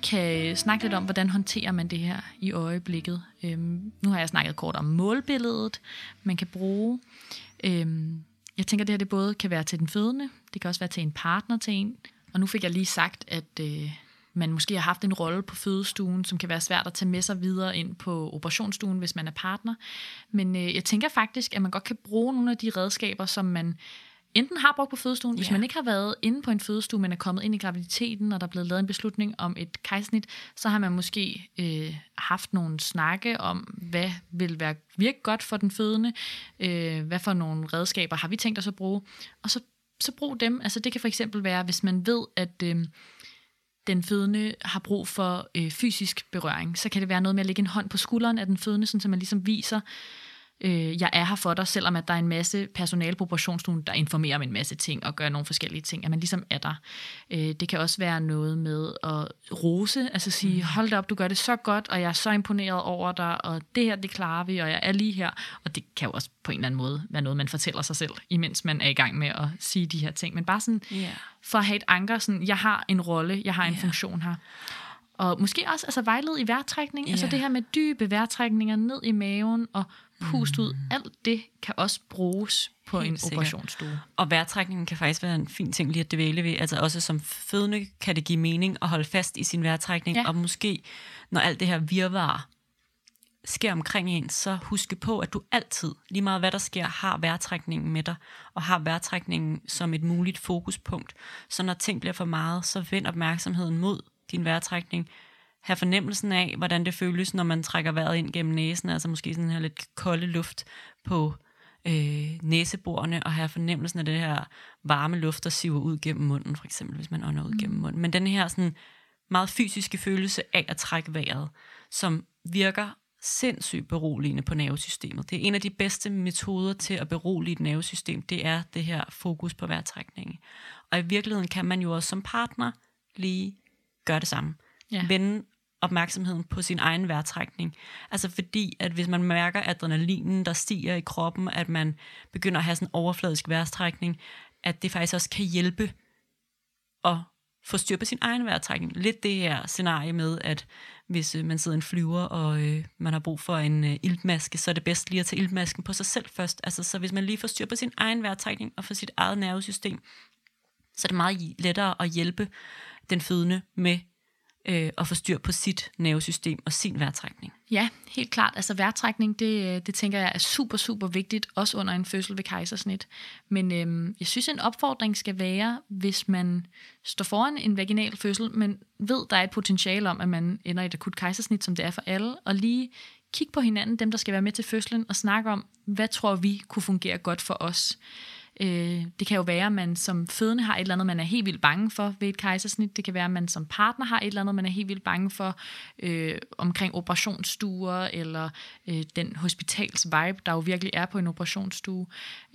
kan snakke lidt om, hvordan håndterer man det her i øjeblikket. Øhm, nu har jeg snakket kort om målbilledet, man kan bruge. Øhm, jeg tænker, det her det både kan være til den fødende, det kan også være til en partner til en. Og nu fik jeg lige sagt, at øh, man måske har haft en rolle på fødestuen, som kan være svært at tage med sig videre ind på operationsstuen, hvis man er partner. Men øh, jeg tænker faktisk, at man godt kan bruge nogle af de redskaber, som man enten har brugt på fødestuen, hvis Ja. man ikke har været inde på en fødestue, men er kommet ind i graviditeten, og der er blevet lavet en beslutning om et kejsnit, så har man måske øh, haft nogle snakke om, hvad vil være virke godt for den fødende, øh, hvad for nogle redskaber har vi tænkt os at bruge, og så, så brug dem. Altså det kan for eksempel være, hvis man ved, at øh, den fødende har brug for øh, fysisk berøring, så kan det være noget med at lægge en hånd på skulderen af den fødende, sådan, så man ligesom viser, øh, jeg er her for dig, selvom at der er en masse personale på operationsstuen, der informerer om en masse ting og gør nogle forskellige ting, at man ligesom er der. Øh, det kan også være noget med at rose, altså sige, mm. hold da op, du gør det så godt, og jeg er så imponeret over dig, og det her, det klarer vi, og jeg er lige her. Og det kan jo også på en eller anden måde være noget, man fortæller sig selv, imens man er i gang med at sige de her ting. Men bare sådan, Ja. for at have et anker, sådan, jeg har en rolle, jeg har en Ja. funktion her. Og måske også altså, vejlede i vejrtrækning, altså Ja. det her med dybe vejrtrækninger ned i maven og pust ud, alt det kan også bruges på Helt en sikkert. operationsstue. Og vejrtrækningen kan faktisk være en fin ting lige at dvæle ved. Altså også som fødende kan det give mening at holde fast i sin vejrtrækning. Ja. Og måske, når alt det her virvar sker omkring en, så huske på, at du altid, lige meget hvad der sker, har vejrtrækningen med dig, og har vejrtrækningen som et muligt fokuspunkt. Så når ting bliver for meget, så vend opmærksomheden mod din vejrtrækning. Have fornemmelsen af, hvordan det føles, når man trækker vejret ind gennem næsen, altså måske sådan her lidt kolde luft på øh, næseborene, og have fornemmelsen af det her varme luft, der siver ud gennem munden, for eksempel, hvis man ånder ud mm. gennem munden. Men den her sådan meget fysiske følelse af at trække vejret, som virker sindssygt beroligende på nervesystemet. Det er en af de bedste metoder til at berolige et nervesystem, det er det her fokus på vejrtrækningen. Og i virkeligheden kan man jo også som partner lige gøre det samme. Ja. Vende opmærksomheden på sin egen vejrtrækning. Altså fordi, at hvis man mærker adrenalinen, der stiger i kroppen, at man begynder at have sådan en overfladisk vejrtrækning, at det faktisk også kan hjælpe at få styr på sin egen vejrtrækning. Lidt det her scenarie med, at hvis øh, man sidder en flyver, og øh, man har brug for en øh, iltmaske, så er det bedst lige at tage iltmasken på sig selv først. Altså, så hvis man lige får styr på sin egen vejrtrækning og for sit eget nervesystem, så er det meget lettere at hjælpe den fødende med øh, at få styr på sit nervesystem og sin vejrtrækning. Ja, helt klart. Altså vejrtrækning, det, øh, det tænker jeg er super, super vigtigt, også under en fødsel ved kejsersnit. Men øhm, jeg synes, en opfordring skal være, hvis man står foran en vaginal fødsel, men ved, der er et potentiale om, at man ender i et akut kejsersnit, som det er for alle, og lige kigge på hinanden, dem der skal være med til fødslen, og snakke om, hvad tror vi kunne fungere godt for os. Øh, det kan jo være, at man som fødende har et eller andet, man er helt vildt bange for ved et kejsersnit. Det kan være, at man som partner har et eller andet, man er helt vildt bange for øh, omkring operationsstuer eller øh, den hospitals vibe, der jo virkelig er på en operationsstue.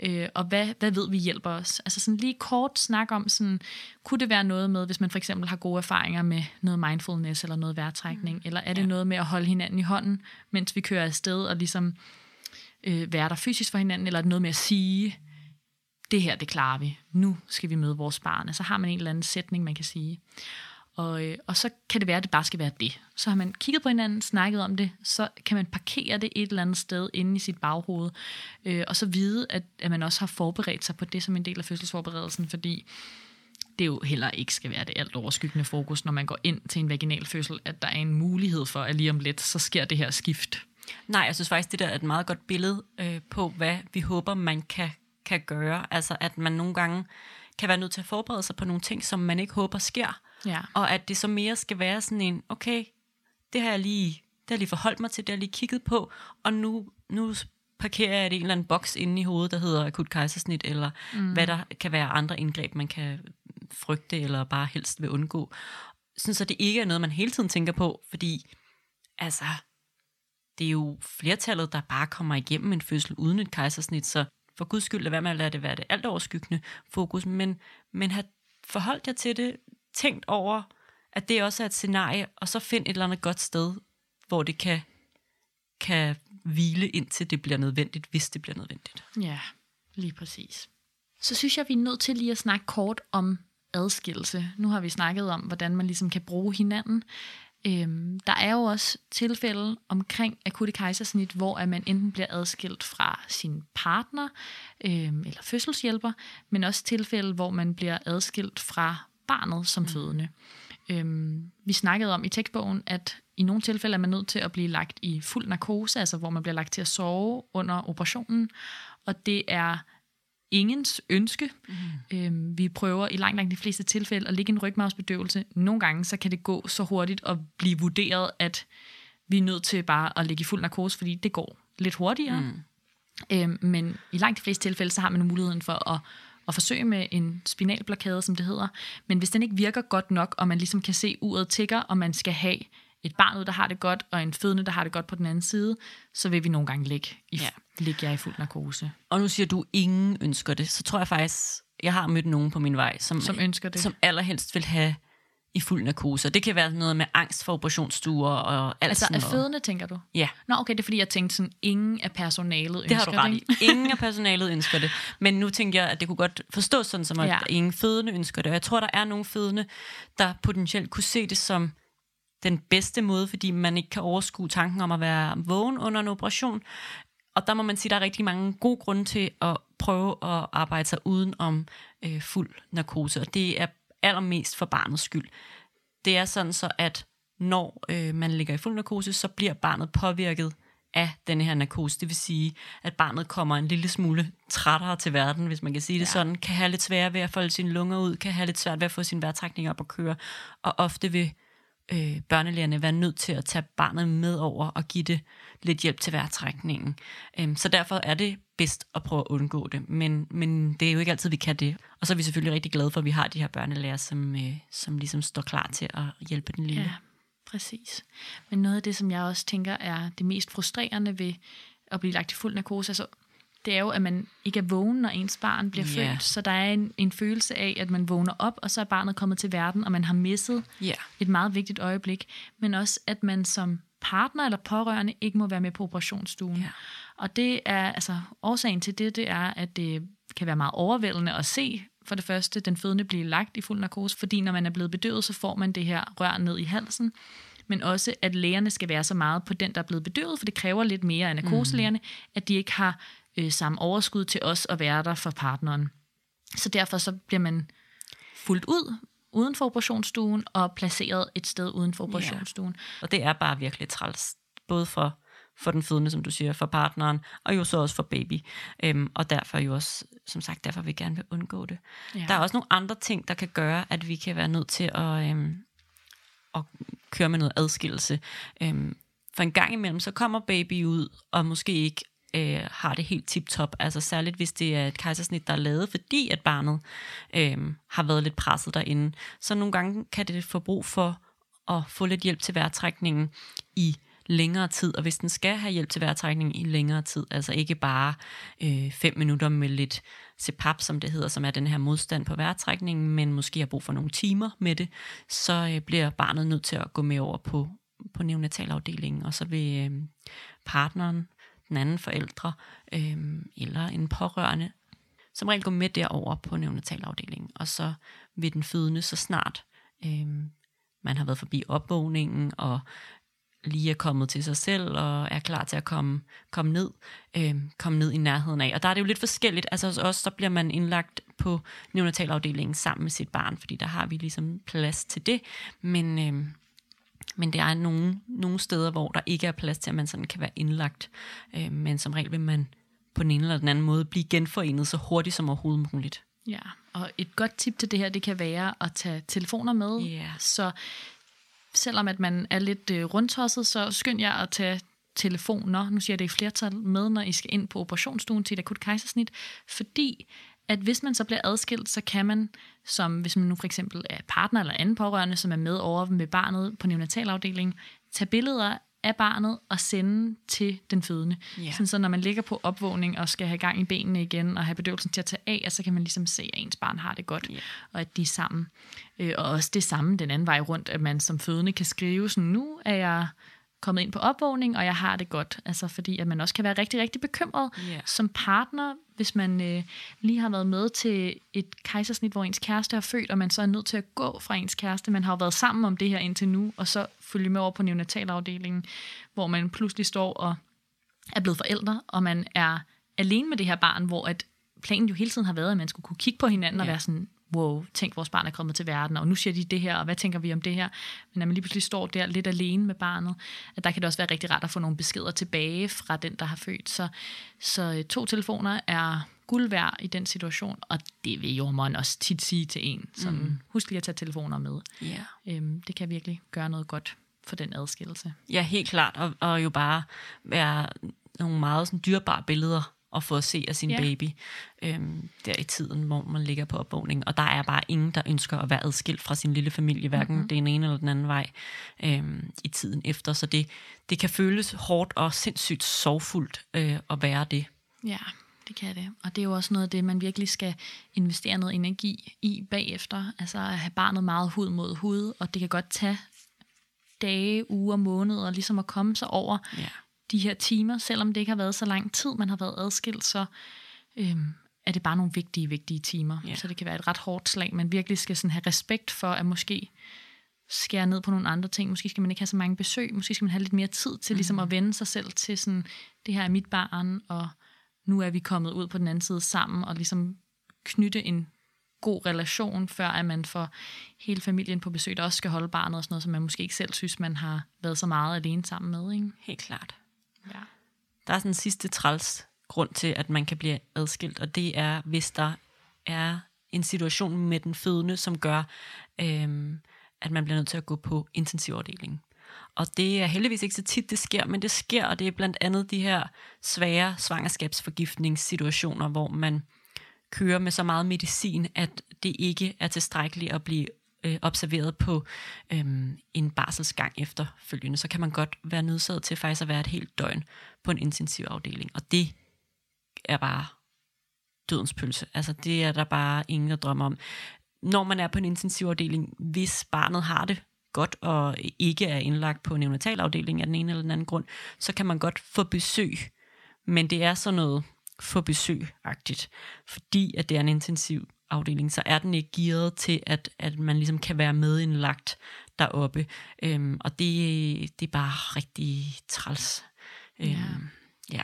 Øh, og hvad, hvad ved vi hjælper os? Altså sådan lige kort snak om, sådan, kunne det være noget med, hvis man for eksempel har gode erfaringer med noget mindfulness eller noget vejrtrækning, mm. eller er det ja. noget med at holde hinanden i hånden, mens vi kører afsted og ligesom øh, være der fysisk for hinanden, eller er det noget med at sige, det her, det klarer vi. Nu skal vi møde vores barn. Så har man en eller anden sætning, man kan sige. Og, øh, og så kan det være, at det bare skal være det. Så har man kigget på hinanden, snakket om det, så kan man parkere det et eller andet sted inde i sit baghoved, øh, og så vide, at, at man også har forberedt sig på det som en del af fødselsforberedelsen, fordi det jo heller ikke skal være det alt overskyggende fokus, når man går ind til en vaginal fødsel, at der er en mulighed for, at lige om lidt, så sker det her skift. Nej, jeg synes faktisk, det der er et meget godt billede øh, på, hvad vi håber, man kan kan gøre. Altså at man nogle gange kan være nødt til at forberede sig på nogle ting, som man ikke håber sker. Ja. Og at det så mere skal være sådan en, okay, det har jeg lige, det har jeg lige forholdt mig til, det har jeg lige kigget på, og nu, nu parkerer jeg det i en eller anden boks inde i hovedet, der hedder akut kejsersnit, eller mm. hvad der kan være andre indgreb, man kan frygte, eller bare helst vil undgå. Sådan så det ikke er noget, man hele tiden tænker på, fordi altså, det er jo flertallet, der bare kommer igennem en fødsel uden et kejsersnit, så for guds skyld lad være med at lade det være det alt overskyggende fokus, men, men have forholdt jer til det, tænkt over, at det også er et scenarie, og så find et eller andet godt sted, hvor det kan, kan hvile indtil det bliver nødvendigt, hvis det bliver nødvendigt. Ja, lige præcis. Så synes jeg, vi er nødt til lige at snakke kort om adskillelse. Nu har vi snakket om, hvordan man ligesom kan bruge hinanden. Øhm, der er jo også tilfælde omkring akutte kejsersnit, hvor at man enten bliver adskilt fra sin partner øhm, eller fødselshjælper, men også tilfælde, hvor man bliver adskilt fra barnet som mm. fødende. Øhm, vi snakkede om i tekstbogen, at i nogle tilfælde er man nødt til at blive lagt i fuld narkose, altså hvor man bliver lagt til at sove under operationen, og det er ingens ønske. Mm. Øhm, vi prøver i langt, langt de fleste tilfælde at lægge en rygmavsbedøvelse. Nogle gange så kan det gå så hurtigt at blive vurderet, at vi er nødt til bare at ligge i fuld narkose, fordi det går lidt hurtigere. Mm. Øhm, men i langt de fleste tilfælde, så har man muligheden for at, at forsøge med en spinalblokade, som det hedder. Men hvis den ikke virker godt nok, og man ligesom kan se uret tigger, og man skal have et barn ud, der har det godt, og en fødende, der har det godt på den anden side, så vil vi nogle gange ligge, i, ja. ligge jeg i fuld narkose. Og nu siger du, ingen ønsker det. Så tror jeg faktisk, jeg har mødt nogen på min vej, som, som ønsker det. Som allerhelst vil have i fuld narkose. Det kan være noget med angst for operationsstuer og alt altså, sådan noget. Altså fødende, tænker du? Ja. Nå, okay, det er fordi, jeg tænkte sådan, ingen af personalet ønsker det. har du ret i. Ingen af personalet ønsker det. Men nu tænker jeg, at det kunne godt forstås sådan, som at ja. ingen fødende ønsker det. Og jeg tror, der er nogle fødende, der potentielt kunne se det som den bedste måde, fordi man ikke kan overskue tanken om at være vågen under en operation. Og der må man sige, at der er rigtig mange gode grunde til at prøve at arbejde sig uden om øh, fuld narkose. Og det er allermest for barnets skyld. Det er sådan så, at når øh, man ligger i fuld narkose, så bliver barnet påvirket af denne her narkose. Det vil sige, at barnet kommer en lille smule trættere til verden, hvis man kan sige det ja. sådan, kan have lidt svært ved at folde sine lunger ud, kan have lidt svært ved at få sin vejrtrækning op og køre, og ofte vil øh, børnelægerne være nødt til at tage barnet med over og give det lidt hjælp til værtrækningen. Øhm, så derfor er det bedst at prøve at undgå det, men, men det er jo ikke altid, vi kan det. Og så er vi selvfølgelig rigtig glade for, at vi har de her børnelæger, som, øh, som ligesom står klar til at hjælpe den lille. Ja, præcis. Men noget af det, som jeg også tænker er det mest frustrerende ved at blive lagt i fuld narkose, altså det er jo, at man ikke er vågen, når ens barn bliver yeah. født. Så der er en, en følelse af, at man vågner op, og så er barnet kommet til verden, og man har misset yeah. et meget vigtigt øjeblik. Men også, at man som partner eller pårørende ikke må være med på operationsstuen. Yeah. Og det er, altså, årsagen til det, det er, at det kan være meget overvældende at se for det første den fødende blive lagt i fuld narkose, fordi når man er blevet bedøvet, så får man det her rør ned i halsen, men også at lægerne skal være så meget på den, der er blevet bedøvet, for det kræver lidt mere af narkoselægerne, mm. at de ikke har øh, samme overskud til os at være der for partneren. Så derfor så bliver man fuldt ud uden for operationsstuen og placeret et sted uden for operationsstuen. Yeah. Og det er bare virkelig træls, både for for den fødende, som du siger, for partneren, og jo så også for baby. Øhm, og derfor jo også, som sagt, derfor vil vi gerne vil undgå det. Ja. Der er også nogle andre ting, der kan gøre, at vi kan være nødt til at, øhm, at køre med noget adskillelse. Øhm, for en gang imellem, så kommer baby ud, og måske ikke øh, har det helt tip-top. Altså særligt, hvis det er et kejsersnit, der er lavet, fordi at barnet øh, har været lidt presset derinde. Så nogle gange kan det få brug for at få lidt hjælp til vejrtrækningen i længere tid, og hvis den skal have hjælp til vejrtrækning i længere tid, altså ikke bare øh, fem minutter med lidt CPAP, som det hedder, som er den her modstand på vejrtrækningen, men måske har brug for nogle timer med det, så øh, bliver barnet nødt til at gå med over på, på neonatalafdelingen, og så vil øh, partneren, den anden forældre øh, eller en pårørende, som regel gå med derover på neonatalafdelingen, og så vil den fødende så snart øh, man har været forbi opvågningen, og lige er kommet til sig selv og er klar til at komme, komme ned, øh, komme ned i nærheden af. Og der er det jo lidt forskelligt. Altså hos os, så bliver man indlagt på neonatalafdelingen sammen med sit barn, fordi der har vi ligesom plads til det. Men, øh, men det er nogle, nogle steder, hvor der ikke er plads til, at man sådan kan være indlagt. Øh, men som regel vil man på den ene eller den anden måde blive genforenet så hurtigt som overhovedet muligt. Ja, og et godt tip til det her, det kan være at tage telefoner med. Yeah. Så selvom at man er lidt øh, rundtosset, så skynd jer at tage telefoner, nu siger jeg det i flertal, med, når I skal ind på operationsstuen til et akut kejsersnit, fordi at hvis man så bliver adskilt, så kan man, som hvis man nu for eksempel er partner eller anden pårørende, som er med over med barnet på neonatalafdelingen, tage billeder af barnet og sende til den fødende. Yeah. Sådan, så når man ligger på opvågning og skal have gang i benene igen og have bedøvelsen til at tage af, så kan man ligesom se, at ens barn har det godt, yeah. og at de er sammen. Øh, og også det samme den anden vej rundt, at man som fødende kan skrive sådan, nu er jeg kommet ind på opvågning, og jeg har det godt. Altså fordi, at man også kan være rigtig, rigtig bekymret yeah. som partner, hvis man øh, lige har været med til et kejsersnit, hvor ens kæreste har født, og man så er nødt til at gå fra ens kæreste. Man har jo været sammen om det her indtil nu, og så følge med over på neonatalafdelingen, hvor man pludselig står og er blevet forældre, og man er alene med det her barn, hvor at planen jo hele tiden har været, at man skulle kunne kigge på hinanden yeah. og være sådan, wow, tænk, vores barn er kommet til verden, og nu siger de det her, og hvad tænker vi om det her? Men når man lige pludselig står der lidt alene med barnet, at der kan det også være rigtig rart at få nogle beskeder tilbage fra den, der har født. Så, så øh, to telefoner er guld værd i den situation, og det vil jordmoren også tit sige til en, som mm. husk lige at tage telefoner med. Yeah. Øhm, det kan virkelig gøre noget godt for den adskillelse. Ja, helt klart, og, og jo bare være nogle meget sådan, dyrbare billeder at få at se af sin yeah. baby øhm, der i tiden, hvor man ligger på opvågning. Og der er bare ingen, der ønsker at være adskilt fra sin lille familie, hverken mm-hmm. den ene eller den anden vej øhm, i tiden efter. Så det, det kan føles hårdt og sindssygt sorgfuldt øh, at være det. Ja, det kan det. Og det er jo også noget af det, man virkelig skal investere noget energi i bagefter. Altså at have barnet meget hud mod hud, og det kan godt tage dage, uger, måneder, ligesom at komme sig over ja de her timer, selvom det ikke har været så lang tid, man har været adskilt, så øhm, er det bare nogle vigtige, vigtige timer. Yeah. Så det kan være et ret hårdt slag, man virkelig skal sådan have respekt for, at måske skære ned på nogle andre ting. Måske skal man ikke have så mange besøg. Måske skal man have lidt mere tid til mm. ligesom at vende sig selv til sådan, det her er mit barn, og nu er vi kommet ud på den anden side sammen, og ligesom knytte en god relation, før at man får hele familien på besøg, der også skal holde barnet og sådan noget, som man måske ikke selv synes, man har været så meget alene sammen med. Ikke? Helt klart. Ja. Der er sådan en sidste træls grund til, at man kan blive adskilt, og det er, hvis der er en situation med den fødende, som gør, øhm, at man bliver nødt til at gå på intensivafdelingen. Og det er heldigvis ikke så tit, det sker, men det sker, og det er blandt andet de her svære svangerskabsforgiftningssituationer, hvor man kører med så meget medicin, at det ikke er tilstrækkeligt at blive øh, observeret på øh, en barselsgang efterfølgende, så kan man godt være nødsaget til faktisk at være et helt døgn på en intensivafdeling. Og det er bare dødens pølse. Altså det er der bare ingen, der drømmer om. Når man er på en intensivafdeling, hvis barnet har det godt og ikke er indlagt på en neonatalafdeling af den ene eller den anden grund, så kan man godt få besøg. Men det er sådan noget få besøg-agtigt, fordi at det er en intensiv afdeling, så er den ikke gearet til, at, at man ligesom kan være medindlagt deroppe. Øhm, og det, det er bare rigtig træls. Øhm, Ja. ja.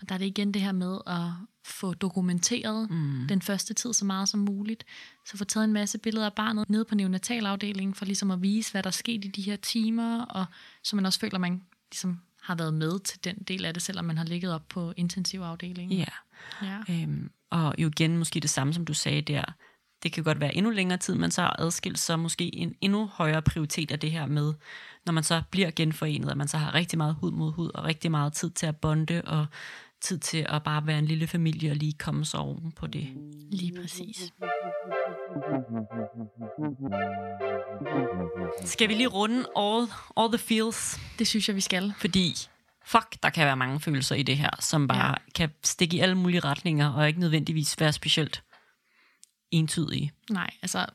Og der er det igen det her med at få dokumenteret mm. den første tid så meget som muligt. Så få taget en masse billeder af barnet nede på neonatalafdelingen, for ligesom at vise, hvad der er sket i de her timer, og så man også føler, at man ligesom har været med til den del af det, selvom man har ligget op på intensivafdelingen. ja. ja. Øhm, og jo igen måske det samme, som du sagde der. Det kan godt være endnu længere tid, men så er adskilt så måske en endnu højere prioritet af det her med, når man så bliver genforenet, at man så har rigtig meget hud mod hud, og rigtig meget tid til at bonde, og tid til at bare være en lille familie og lige komme sig oven på det. Lige præcis. Skal vi lige runde all, all the feels? Det synes jeg, vi skal. Fordi fuck, der kan være mange følelser i det her, som bare ja. kan stikke i alle mulige retninger, og ikke nødvendigvis være specielt entydige. Nej, altså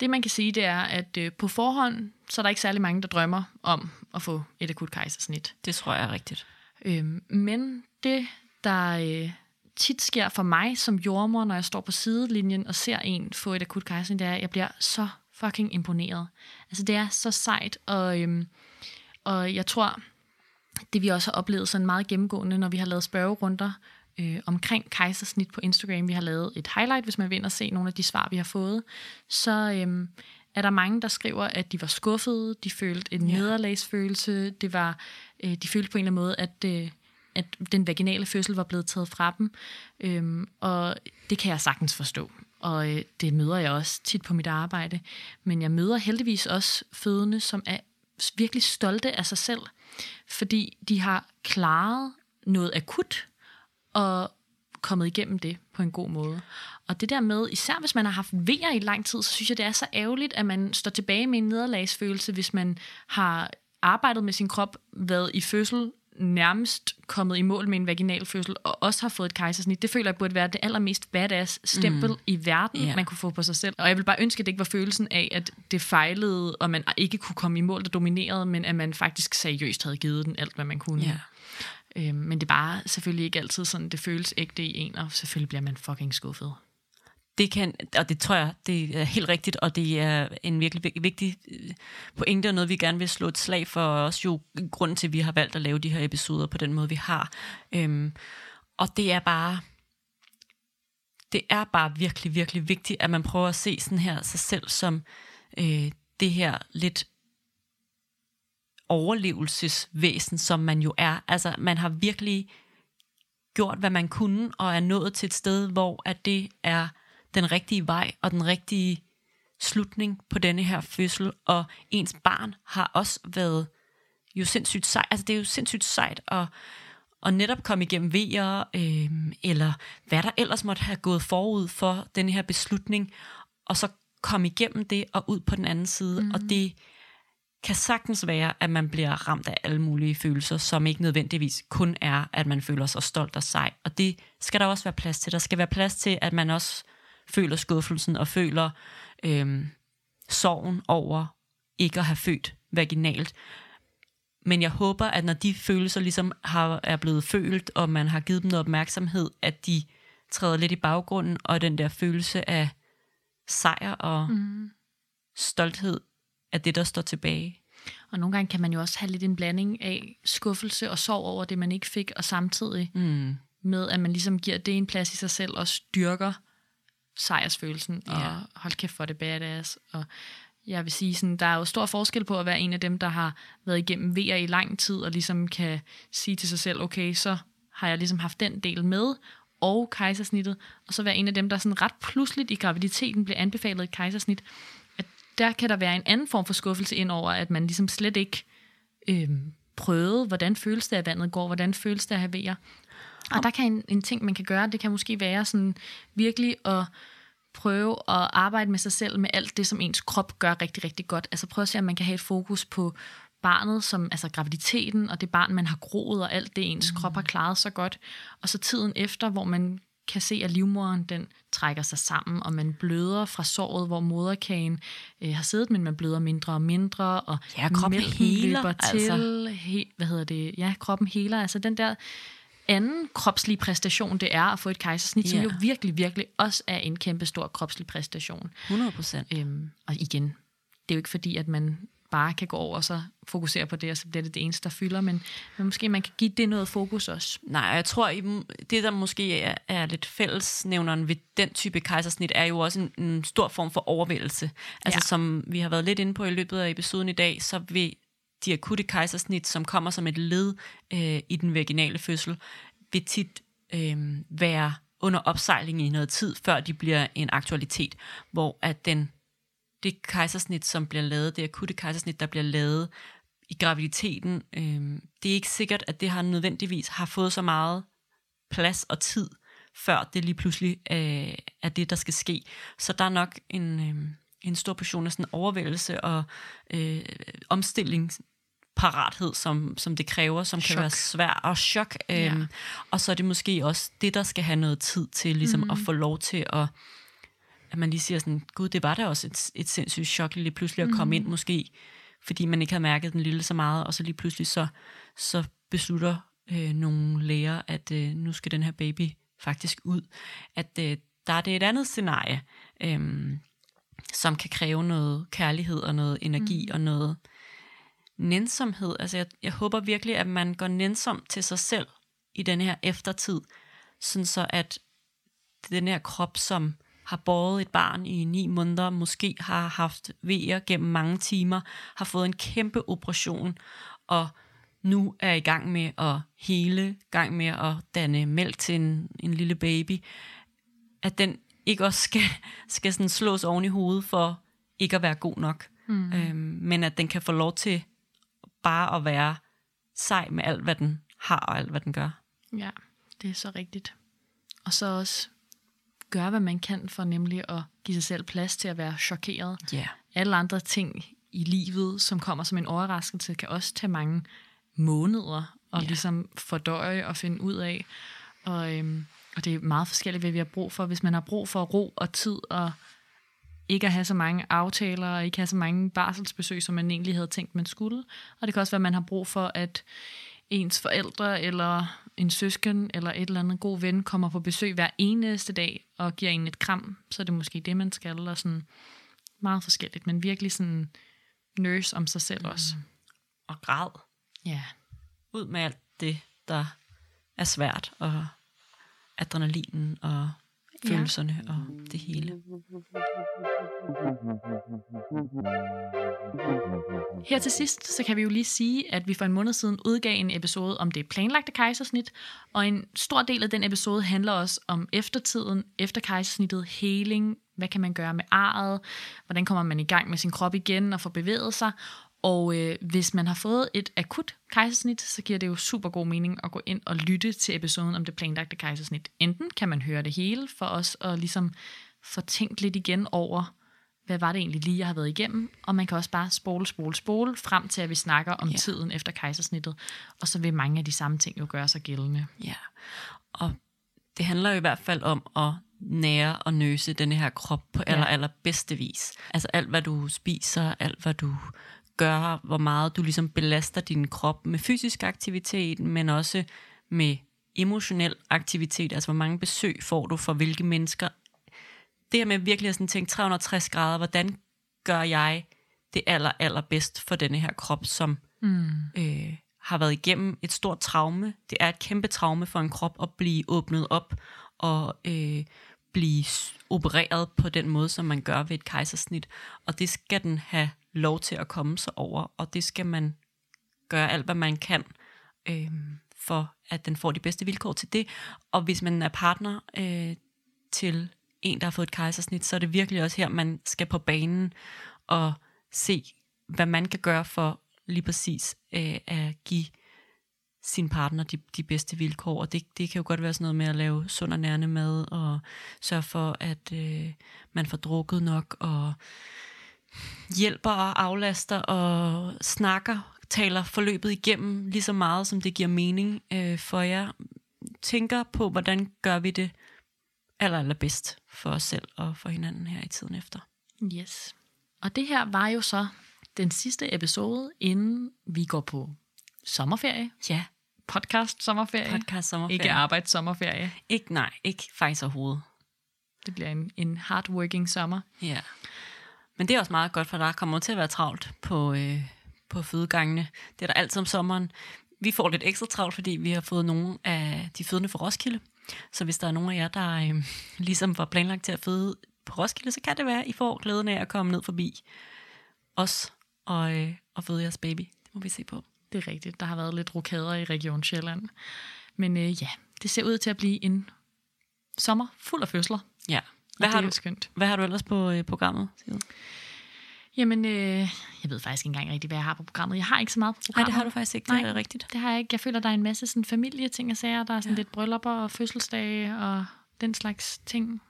det man kan sige, det er, at øh, på forhånd, så er der ikke særlig mange, der drømmer om at få et akut kejsersnit. Det tror jeg er rigtigt. Øhm, men det, der øh, tit sker for mig som jordmor, når jeg står på sidelinjen og ser en få et akut kejsersnit, det er, at jeg bliver så fucking imponeret. Altså det er så sejt, og, øhm, og jeg tror, det vi også har oplevet sådan meget gennemgående, når vi har lavet spørgerunder øh, omkring kejsersnit på Instagram. Vi har lavet et highlight, hvis man vil ind og se nogle af de svar, vi har fået. Så øhm, er der mange, der skriver, at de var skuffede, de følte en Ja. nederlagsfølelse, det var, øh, de følte på en eller anden måde, at, øh, at den vaginale fødsel var blevet taget fra dem. Øhm, og det kan jeg sagtens forstå. Og øh, det møder jeg også tit på mit arbejde. Men jeg møder heldigvis også fødende, som er virkelig stolte af sig selv, fordi de har klaret noget akut og kommet igennem det på en god måde. Og det der med, især hvis man har haft vejer i lang tid, så synes jeg, det er så ærgerligt, at man står tilbage med en nederlagsfølelse, hvis man har arbejdet med sin krop, været i fødsel, nærmest kommet i mål med en vaginal fødsel, og også har fået et kejsersnit. Det føler jeg burde være det allermest badass stempel mm. i verden, yeah. man kunne få på sig selv. Og jeg vil bare ønske, at det ikke var følelsen af, at det fejlede, og man ikke kunne komme i mål, der dominerede, men at man faktisk seriøst havde givet den alt, hvad man kunne. Ja. Øhm, men det er bare selvfølgelig ikke altid sådan, det føles ægte i en, og selvfølgelig bliver man fucking skuffet. Det kan, og det tror jeg, det er helt rigtigt, og det er en virkelig vigtig øh, pointe, og noget, vi gerne vil slå et slag for, og også jo grunden til, at vi har valgt at lave de her episoder på den måde, vi har. Øhm, og det er bare, det er bare virkelig, virkelig vigtigt, at man prøver at se sådan her sig selv som øh, det her lidt overlevelsesvæsen, som man jo er. Altså, man har virkelig gjort, hvad man kunne, og er nået til et sted, hvor at det er den rigtige vej og den rigtige slutning på denne her fødsel, og ens barn har også været jo sindssygt sejt. Altså, det er jo sindssygt sejt at, at netop komme igennem vejer, øh, eller hvad der ellers måtte have gået forud for den her beslutning, og så komme igennem det og ud på den anden side. Mm. Og det kan sagtens være, at man bliver ramt af alle mulige følelser, som ikke nødvendigvis kun er, at man føler sig stolt og sej. Og det skal der også være plads til. Der skal være plads til, at man også føler skuffelsen og føler øhm, sorgen over ikke at have født vaginalt. Men jeg håber, at når de følelser ligesom har, er blevet følt, og man har givet dem noget opmærksomhed, at de træder lidt i baggrunden, og den der følelse af sejr og mm. stolthed er det, der står tilbage. Og nogle gange kan man jo også have lidt en blanding af skuffelse og sorg over det, man ikke fik, og samtidig Mm. med, at man ligesom giver det en plads i sig selv, og styrker sejrsfølelsen, Ja. og hold kæft for det badass. Og jeg vil sige, sådan, der er jo stor forskel på at være en af dem, der har været igennem VR i lang tid, og ligesom kan sige til sig selv, okay, så har jeg ligesom haft den del med, og kejsersnittet, og så være en af dem, der sådan ret pludseligt i graviditeten bliver anbefalet et kejsersnit, at der kan der være en anden form for skuffelse ind over, at man ligesom slet ikke øhm, prøvede, hvordan føles det, at vandet går, hvordan føles det at have vejer. Og der kan en, en ting, man kan gøre, det kan måske være sådan virkelig at prøve at arbejde med sig selv med alt det, som ens krop gør rigtig, rigtig godt. Altså prøve at se, om man kan have et fokus på barnet, som, altså graviditeten, og det barn, man har groet, og alt det, ens mm. krop har klaret så godt. Og så tiden efter, hvor man kan se, at livmoderen den trækker sig sammen, og man bløder fra såret, hvor moderkagen øh, har siddet, men man bløder mindre og mindre, og Ja, kroppen heler, løber altså. til, he, hvad hedder det, ja, kroppen heler, altså den der anden kropslige præstation, det er at få et kejsersnit, yeah. som jo virkelig, virkelig også er en kæmpe stor kropslig præstation. 100 procent. Øhm, og igen, det er jo ikke fordi, at man bare kan gå over og så fokusere på det, og så bliver det det eneste, der fylder, men, men måske man kan give det noget fokus også. Nej, jeg tror, det der måske er, er lidt fællesnævneren ved den type kejsersnit, er jo også en, en stor form for overvældelse. Altså ja. som vi har været lidt inde på i løbet af episoden i dag, så vil de akutte kejsersnit, som kommer som et led øh, i den vaginale fødsel, vil tit øh, være under opsejling i noget tid, før de bliver en aktualitet, hvor at den det kejsersnit, som bliver lavet, det akutte kejsersnit, der bliver lavet i graviditeten, øh, det er ikke sikkert, at det har nødvendigvis har fået så meget plads og tid, før det lige pludselig øh, er det, der skal ske. Så der er nok en, øh, en stor portion af sådan overvældelse og øh, omstillingsparathed, som, som det kræver, som Chok. kan være svær og chok. Øh, Ja. Og så er det måske også det, der skal have noget tid til ligesom mm. at få lov til at at man lige siger sådan, gud, det var da også et, et sindssygt chok lige pludselig at komme ind måske, fordi man ikke havde mærket den lille så meget, og så lige pludselig så, så beslutter øh, nogle læger, at øh, nu skal den her baby faktisk ud. At øh, der er det et andet scenarie, øh, som kan kræve noget kærlighed og noget energi mm. og noget nænsomhed. Altså jeg, jeg håber virkelig, at man går nænsom til sig selv i den her eftertid, sådan så at den her krop, som har båret et barn i ni måneder, måske har haft vejer gennem mange timer, har fået en kæmpe operation, og nu er i gang med at hele, gang med at danne mælk til en, en lille baby, at den ikke også skal, skal sådan slås oven i hovedet for ikke at være god nok, mm. øhm, men at den kan få lov til bare at være sej med alt, hvad den har og alt, hvad den gør. Ja, det er så rigtigt. Og så også gøre, hvad man kan for nemlig at give sig selv plads til at være chokeret. Yeah. Alle andre ting i livet, som kommer som en overraskelse, kan også tage mange måneder og Ja. ligesom fordøje og finde ud af. Og, øhm, og det er meget forskelligt, hvad vi har brug for. Hvis man har brug for ro og tid og ikke at have så mange aftaler og ikke have så mange barselsbesøg, som man egentlig havde tænkt, man skulle. Og det kan også være, at man har brug for, at ens forældre eller en søsken eller et eller andet god ven kommer på besøg hver eneste dag og giver en et kram, så er det måske det, man skal. Og sådan meget forskelligt, men virkelig sådan nurse om sig selv også. Og græd. Ja, ud med alt det, der er svært, og adrenalinen og Ja. følelserne og det hele. Her til sidst, så kan vi jo lige sige, at vi for en måned siden udgav en episode om det planlagte kejsersnit, og en stor del af den episode handler også om eftertiden, efter kejsersnittet, heling, hvad kan man gøre med arret, hvordan kommer man i gang med sin krop igen og får bevæget sig, og øh, hvis man har fået et akut kejsersnit, så giver det jo super god mening at gå ind og lytte til episoden om det planlagte kejsersnit. Enten kan man høre det hele for os at ligesom få tænkt lidt igen over, hvad var det egentlig lige, jeg har været igennem, og man kan også bare spole, spole, spole, frem til at vi snakker om ja. tiden efter kejsersnittet, og så vil mange af de samme ting jo gøre sig gældende. Ja, og det handler jo i hvert fald om at nære og nøse den her krop på aller, Ja. aller bedste vis. Altså alt, hvad du spiser, alt, hvad du gør, hvor meget du ligesom belaster din krop med fysisk aktivitet, men også med emotionel aktivitet, altså hvor mange besøg får du for hvilke mennesker. Det her med virkelig at sådan tænke 360 grader, hvordan gør jeg det aller, aller bedst for denne her krop, som Mm. øh, har været igennem et stort traume. Det er et kæmpe traume for en krop at blive åbnet op og øh, blive opereret på den måde, som man gør ved et kejsersnit. Og det skal den have lov til at komme sig over, og det skal man gøre alt, hvad man kan, øh, for at den får de bedste vilkår til det. Og hvis man er partner øh, til en, der har fået et kejsersnit, så er det virkelig også her, man skal på banen og se, hvad man kan gøre for lige præcis øh, at give sin partner de, de bedste vilkår. Og det, det kan jo godt være sådan noget med at lave sund og nærende mad, og sørge for, at øh, man får drukket nok, og hjælper og aflaster og snakker, taler forløbet igennem lige så meget, som det giver mening øh, for jer. Tænker på, hvordan gør vi det aller, allerbedst for os selv og for hinanden her i tiden efter. Yes. Og det her var jo så den sidste episode, inden vi går på sommerferie Ja, podcast sommerferie. Podcast sommerferie. Ikke arbejds sommerferie. Ikke, nej, ikke faktisk overhovedet. Det bliver en, en hardworking sommer. Ja. Men det er også meget godt, for der kommer til at være travlt på, øh, på fødegangene. Det er der altid om sommeren. Vi får lidt ekstra travlt, fordi vi har fået nogle af de fødende fra Roskilde. Så hvis der er nogen af jer, der øh, ligesom var planlagt til at føde på Roskilde, så kan det være, at I får glæden af at komme ned forbi os og, øh, og føde jeres baby. Det må vi se på. Det er rigtigt. Der har været lidt rokader i Region Sjælland. Men øh, ja, det ser ud til at blive en sommer fuld af fødsler. Ja. Hvad har det er du, skønt. hvad har du ellers på øh, programmet? Jamen, øh, jeg ved faktisk ikke engang rigtig, hvad jeg har på programmet. Jeg har ikke så meget på Nej, programmet. det har du faktisk ikke. Nej. Det er rigtigt. Det har jeg ikke. Jeg føler, der er en masse sådan familieting og sager. Der er sådan Ja. lidt bryllupper og fødselsdage og den slags ting.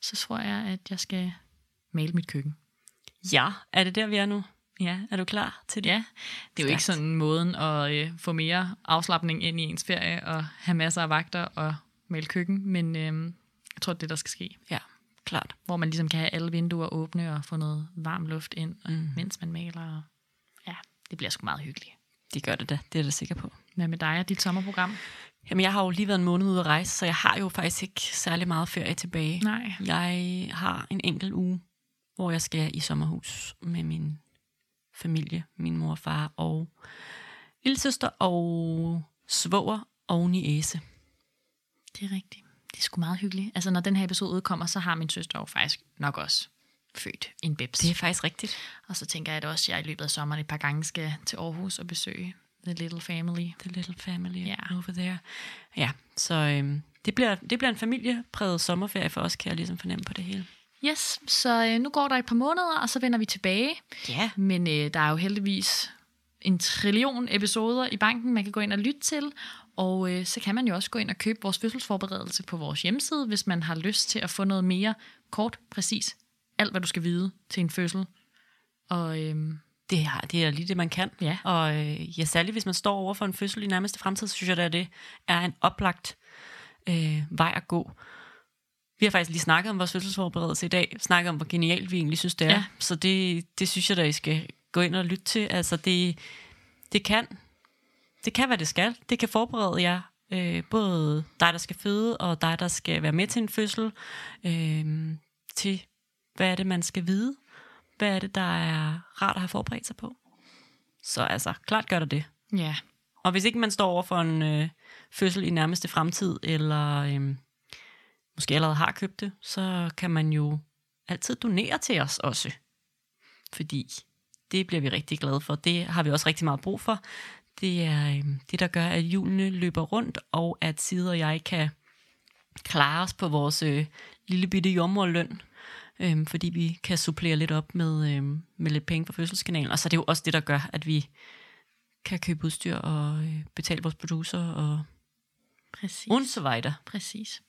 Så tror jeg, at jeg skal male mit køkken. Ja, er det der, vi er nu? Ja, Er du klar til det? ja. Det er jo ikke sådan måden at øh, få mere afslappning ind i ens ferie og have masser af vagter og male køkken, men øh, jeg tror, det er det, der skal ske. Ja, klart. Hvor man ligesom kan have alle vinduer åbne og få noget varm luft ind, mm. mens man maler. Ja, det bliver sgu meget hyggeligt. Det gør det da. Det er jeg da sikker på. Hvad med dig og dit sommerprogram? Jamen, jeg har jo lige været en måned ude at rejse, så jeg har jo faktisk ikke særlig meget ferie tilbage. Nej. Jeg har en enkelt uge, hvor jeg skal i sommerhus med min familie, min mor og far og lille søster og svoger og niæse. Det er rigtigt. Det er sgu meget hyggeligt. Altså, når den her episode udkommer, så har min søster jo faktisk nok også født en bebs. Det er faktisk rigtigt. Og så tænker jeg at også, at jeg i løbet af sommeren et par gange skal til Aarhus og besøge The Little Family. The little family Ja. over there. Ja, så øhm, det, bliver, det bliver en familiepræget sommerferie for os, kan jeg ligesom fornemme på det hele. Yes, så øh, nu går der et par måneder, og så vender vi tilbage. Ja. Men øh, der er jo heldigvis en trillion episoder i banken, man kan gå ind og lytte til. Og øh, så kan man jo også gå ind og købe vores fødselsforberedelse på vores hjemmeside, hvis man har lyst til at få noget mere kort, præcis alt, hvad du skal vide til en fødsel. Og øh, Det er, det er lige det, man kan. Ja. Og øh, ja, særligt hvis man står over for en fødsel i nærmeste fremtid, så synes jeg, at det er en oplagt øh, vej at gå. Vi har faktisk lige snakket om vores fødselsforberedelse i dag, snakket om, hvor genialt vi egentlig synes, det er. Ja. Så det, det synes jeg, at I skal gå ind og lytte til. Altså, det, det kan, det kan, hvad det skal. Det kan forberede jer, øh, både dig, der skal føde, og dig, der skal være med til en fødsel, øh, til hvad er det, man skal vide, hvad er det, der er rart at have forberedt sig på. Så altså, klart gør der det. ja, Og hvis ikke man står over for en øh, fødsel i nærmeste fremtid, eller øh, måske allerede har købt det, så kan man jo altid donere til os også. Fordi det bliver vi rigtig glade for. Det har vi også rigtig meget brug for. Det er øh, det, der gør, at hjulene løber rundt, og at Side og jeg kan klare os på vores øh, lille bitte jommerløn, øh, fordi vi kan supplere lidt op med, øh, med lidt penge fra fødselskanalen. Og så er det jo også det, der gør, at vi kan købe udstyr og øh, betale vores producer og præcis. und så videre. Præcis.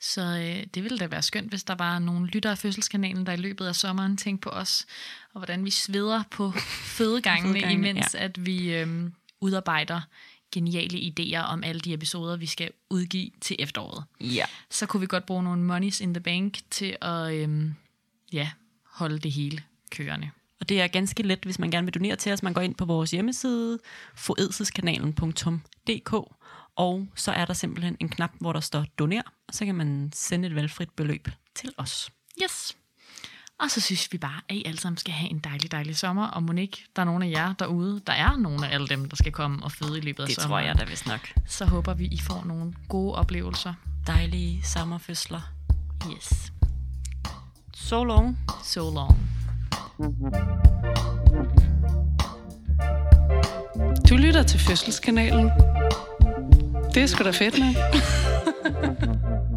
Så øh, det ville da være skønt, hvis der var nogle lyttere af fødselskanalen, der i løbet af sommeren tænkte på os, og hvordan vi sveder på fødegangene, Fødegangene, imens ja. at vi øh, udarbejder geniale idéer om alle de episoder, vi skal udgive til efteråret. Ja. Så kunne vi godt bruge nogle monies in the bank til at øh, ja, holde det hele kørende. Og det er ganske let, hvis man gerne vil donere til os. Man går ind på vores hjemmeside, foedselskanalen.dk, og så er der simpelthen en knap, hvor der står doner, og så kan man sende et valgfrit beløb til os. Yes. Og så synes vi bare, at I alle sammen skal have en dejlig, dejlig sommer. Og Monique, der er nogle af jer derude, der er nogle af alle dem, der skal komme og føde i løbet af Det tror sommeren. jeg da vist nok. Så håber vi, I får nogle gode oplevelser. Dejlige sommerfødsler. Yes. So long. So long. Du lytter til Fødselskanalen. Det er sgu da fedt, nok.